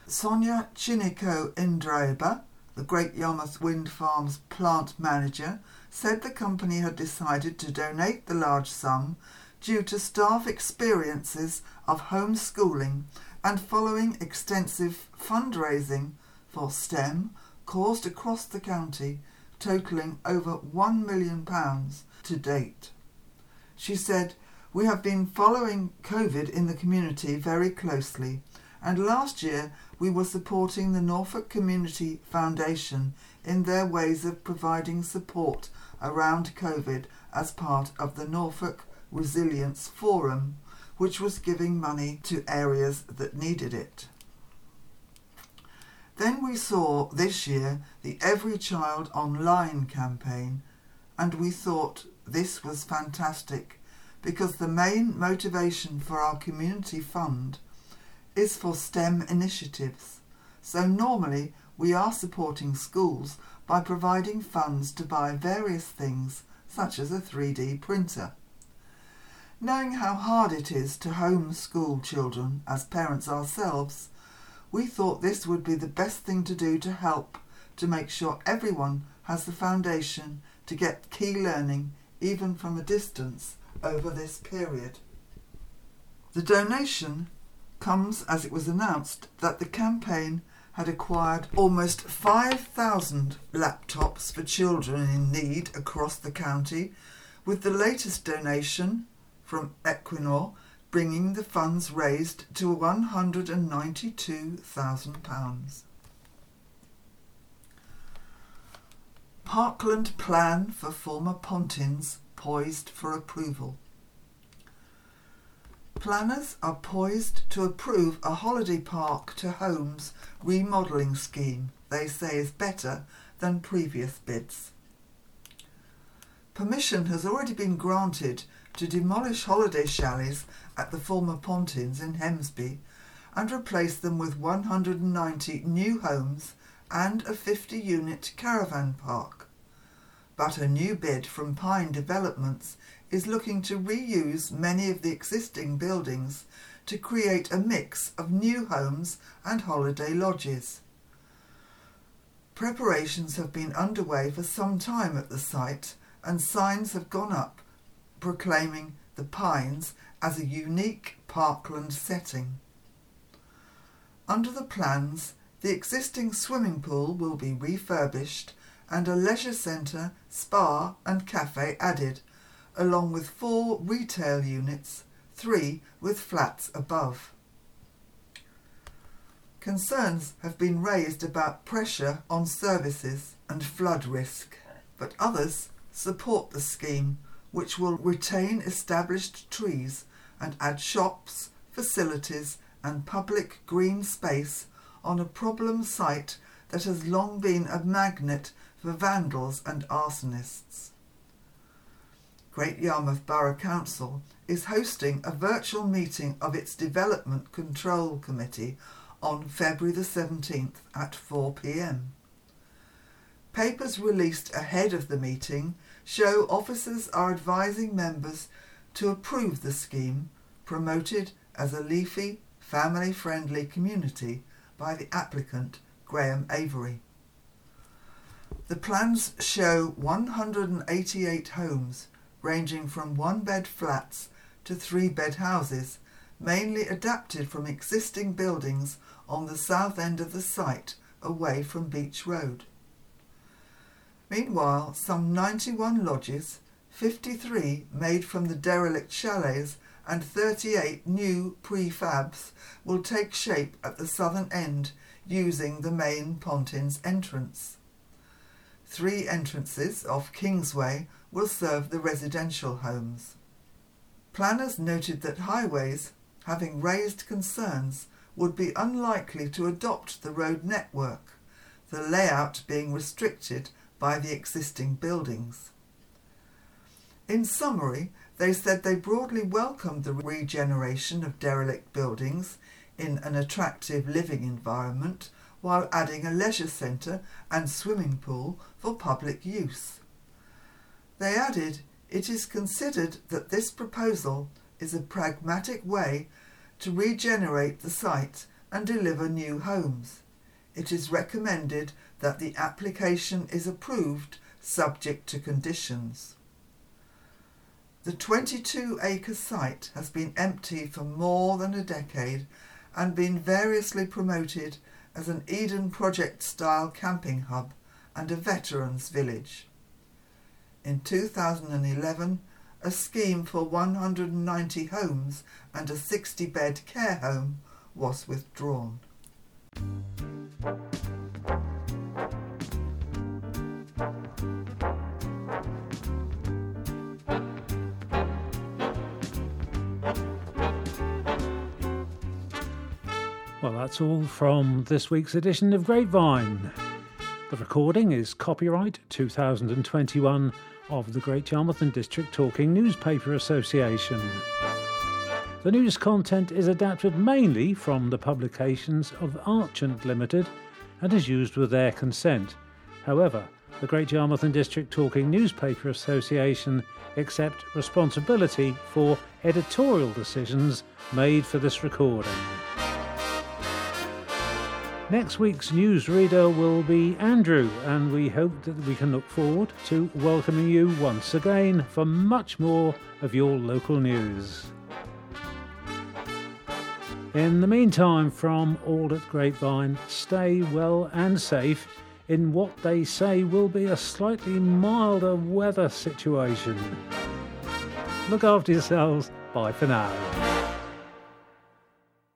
Sonia Chiniko Indraba, the Great Yarmouth Wind Farm's plant manager, said the company had decided to donate the large sum due to staff experiences of homeschooling and following extensive fundraising for STEM caused across the county, totalling over £1 million to date. She said, We have been following COVID in the community very closely, and last year we were supporting the Norfolk Community Foundation in their ways of providing support around COVID as part of the Norfolk Resilience Forum, which was giving money to areas that needed it. Then we saw this year the Every Child Online campaign, and we thought this was fantastic because the main motivation for our community fund is for STEM initiatives. So normally we are supporting schools by providing funds to buy various things such as a 3D printer. Knowing how hard it is to homeschool children as parents ourselves, we thought this would be the best thing to do to help to make sure everyone has the foundation to get key learning even from a distance over this period. The donation comes as it was announced that the campaign had acquired almost 5,000 laptops for children in need across the county, with the latest donation from Equinor bringing the funds raised to £192,000. Parkland plan for former Pontins poised for approval. Planners are poised to approve a holiday park to homes remodelling scheme they say is better than previous bids. Permission has already been granted to demolish holiday chalets at the former Pontins in Hemsby and replace them with 190 new homes and a 50 unit caravan park. But a new bid from Pine Developments is looking to reuse many of the existing buildings to create a mix of new homes and holiday lodges. Preparations have been underway for some time at the site and signs have gone up proclaiming the Pines as a unique parkland setting. Under the plans, the existing swimming pool will be refurbished and a leisure centre, spa and cafe added along with four retail units, three with flats above. Concerns have been raised about pressure on services and flood risk, but others support the scheme, which will retain established trees and add shops, facilities, and public green space on a problem site that has long been a magnet for vandals and arsonists. Great Yarmouth Borough Council is hosting a virtual meeting of its Development Control Committee on February the 17th at 4pm. Papers released ahead of the meeting show officers are advising members to approve the scheme promoted as a leafy, family friendly community by the applicant Graham Avery. The plans show 188 homes ranging from one bed flats to three bed houses, mainly adapted from existing buildings on the south end of the site away from Beach Road. Meanwhile, some 91 lodges, 53 made from the derelict chalets, and 38 new prefabs will take shape at the southern end using the main Pontins entrance. Three entrances off Kingsway will serve the residential homes. Planners noted that highways, having raised concerns, would be unlikely to adopt the road network, the layout being restricted by the existing buildings. In summary, they said they broadly welcomed the regeneration of derelict buildings in an attractive living environment while adding a leisure centre and swimming pool for public use. They added, It is considered that this proposal is a pragmatic way to regenerate the site and deliver new homes. It is recommended that the application is approved subject to conditions. The 22 acre site has been empty for more than a decade and been variously promoted as an Eden Project style camping hub and a veterans village. In 2011, a scheme for 190 homes and a 60 bed care home was withdrawn. Well, that's all from this week's edition of Grapevine. The recording is copyright 2021 of the Great Yarmouth and District Talking Newspaper Association. The news content is adapted mainly from the publications of Archant Limited and is used with their consent. However, the Great Yarmouth and District Talking Newspaper Association accept responsibility for editorial decisions made for this recording. Next week's newsreader will be Andrew, and we hope that we can look forward to welcoming you once again for much more of your local news. In the meantime, from all at Grapevine, stay well and safe in what they say will be a slightly milder weather situation. Look after yourselves. Bye for now.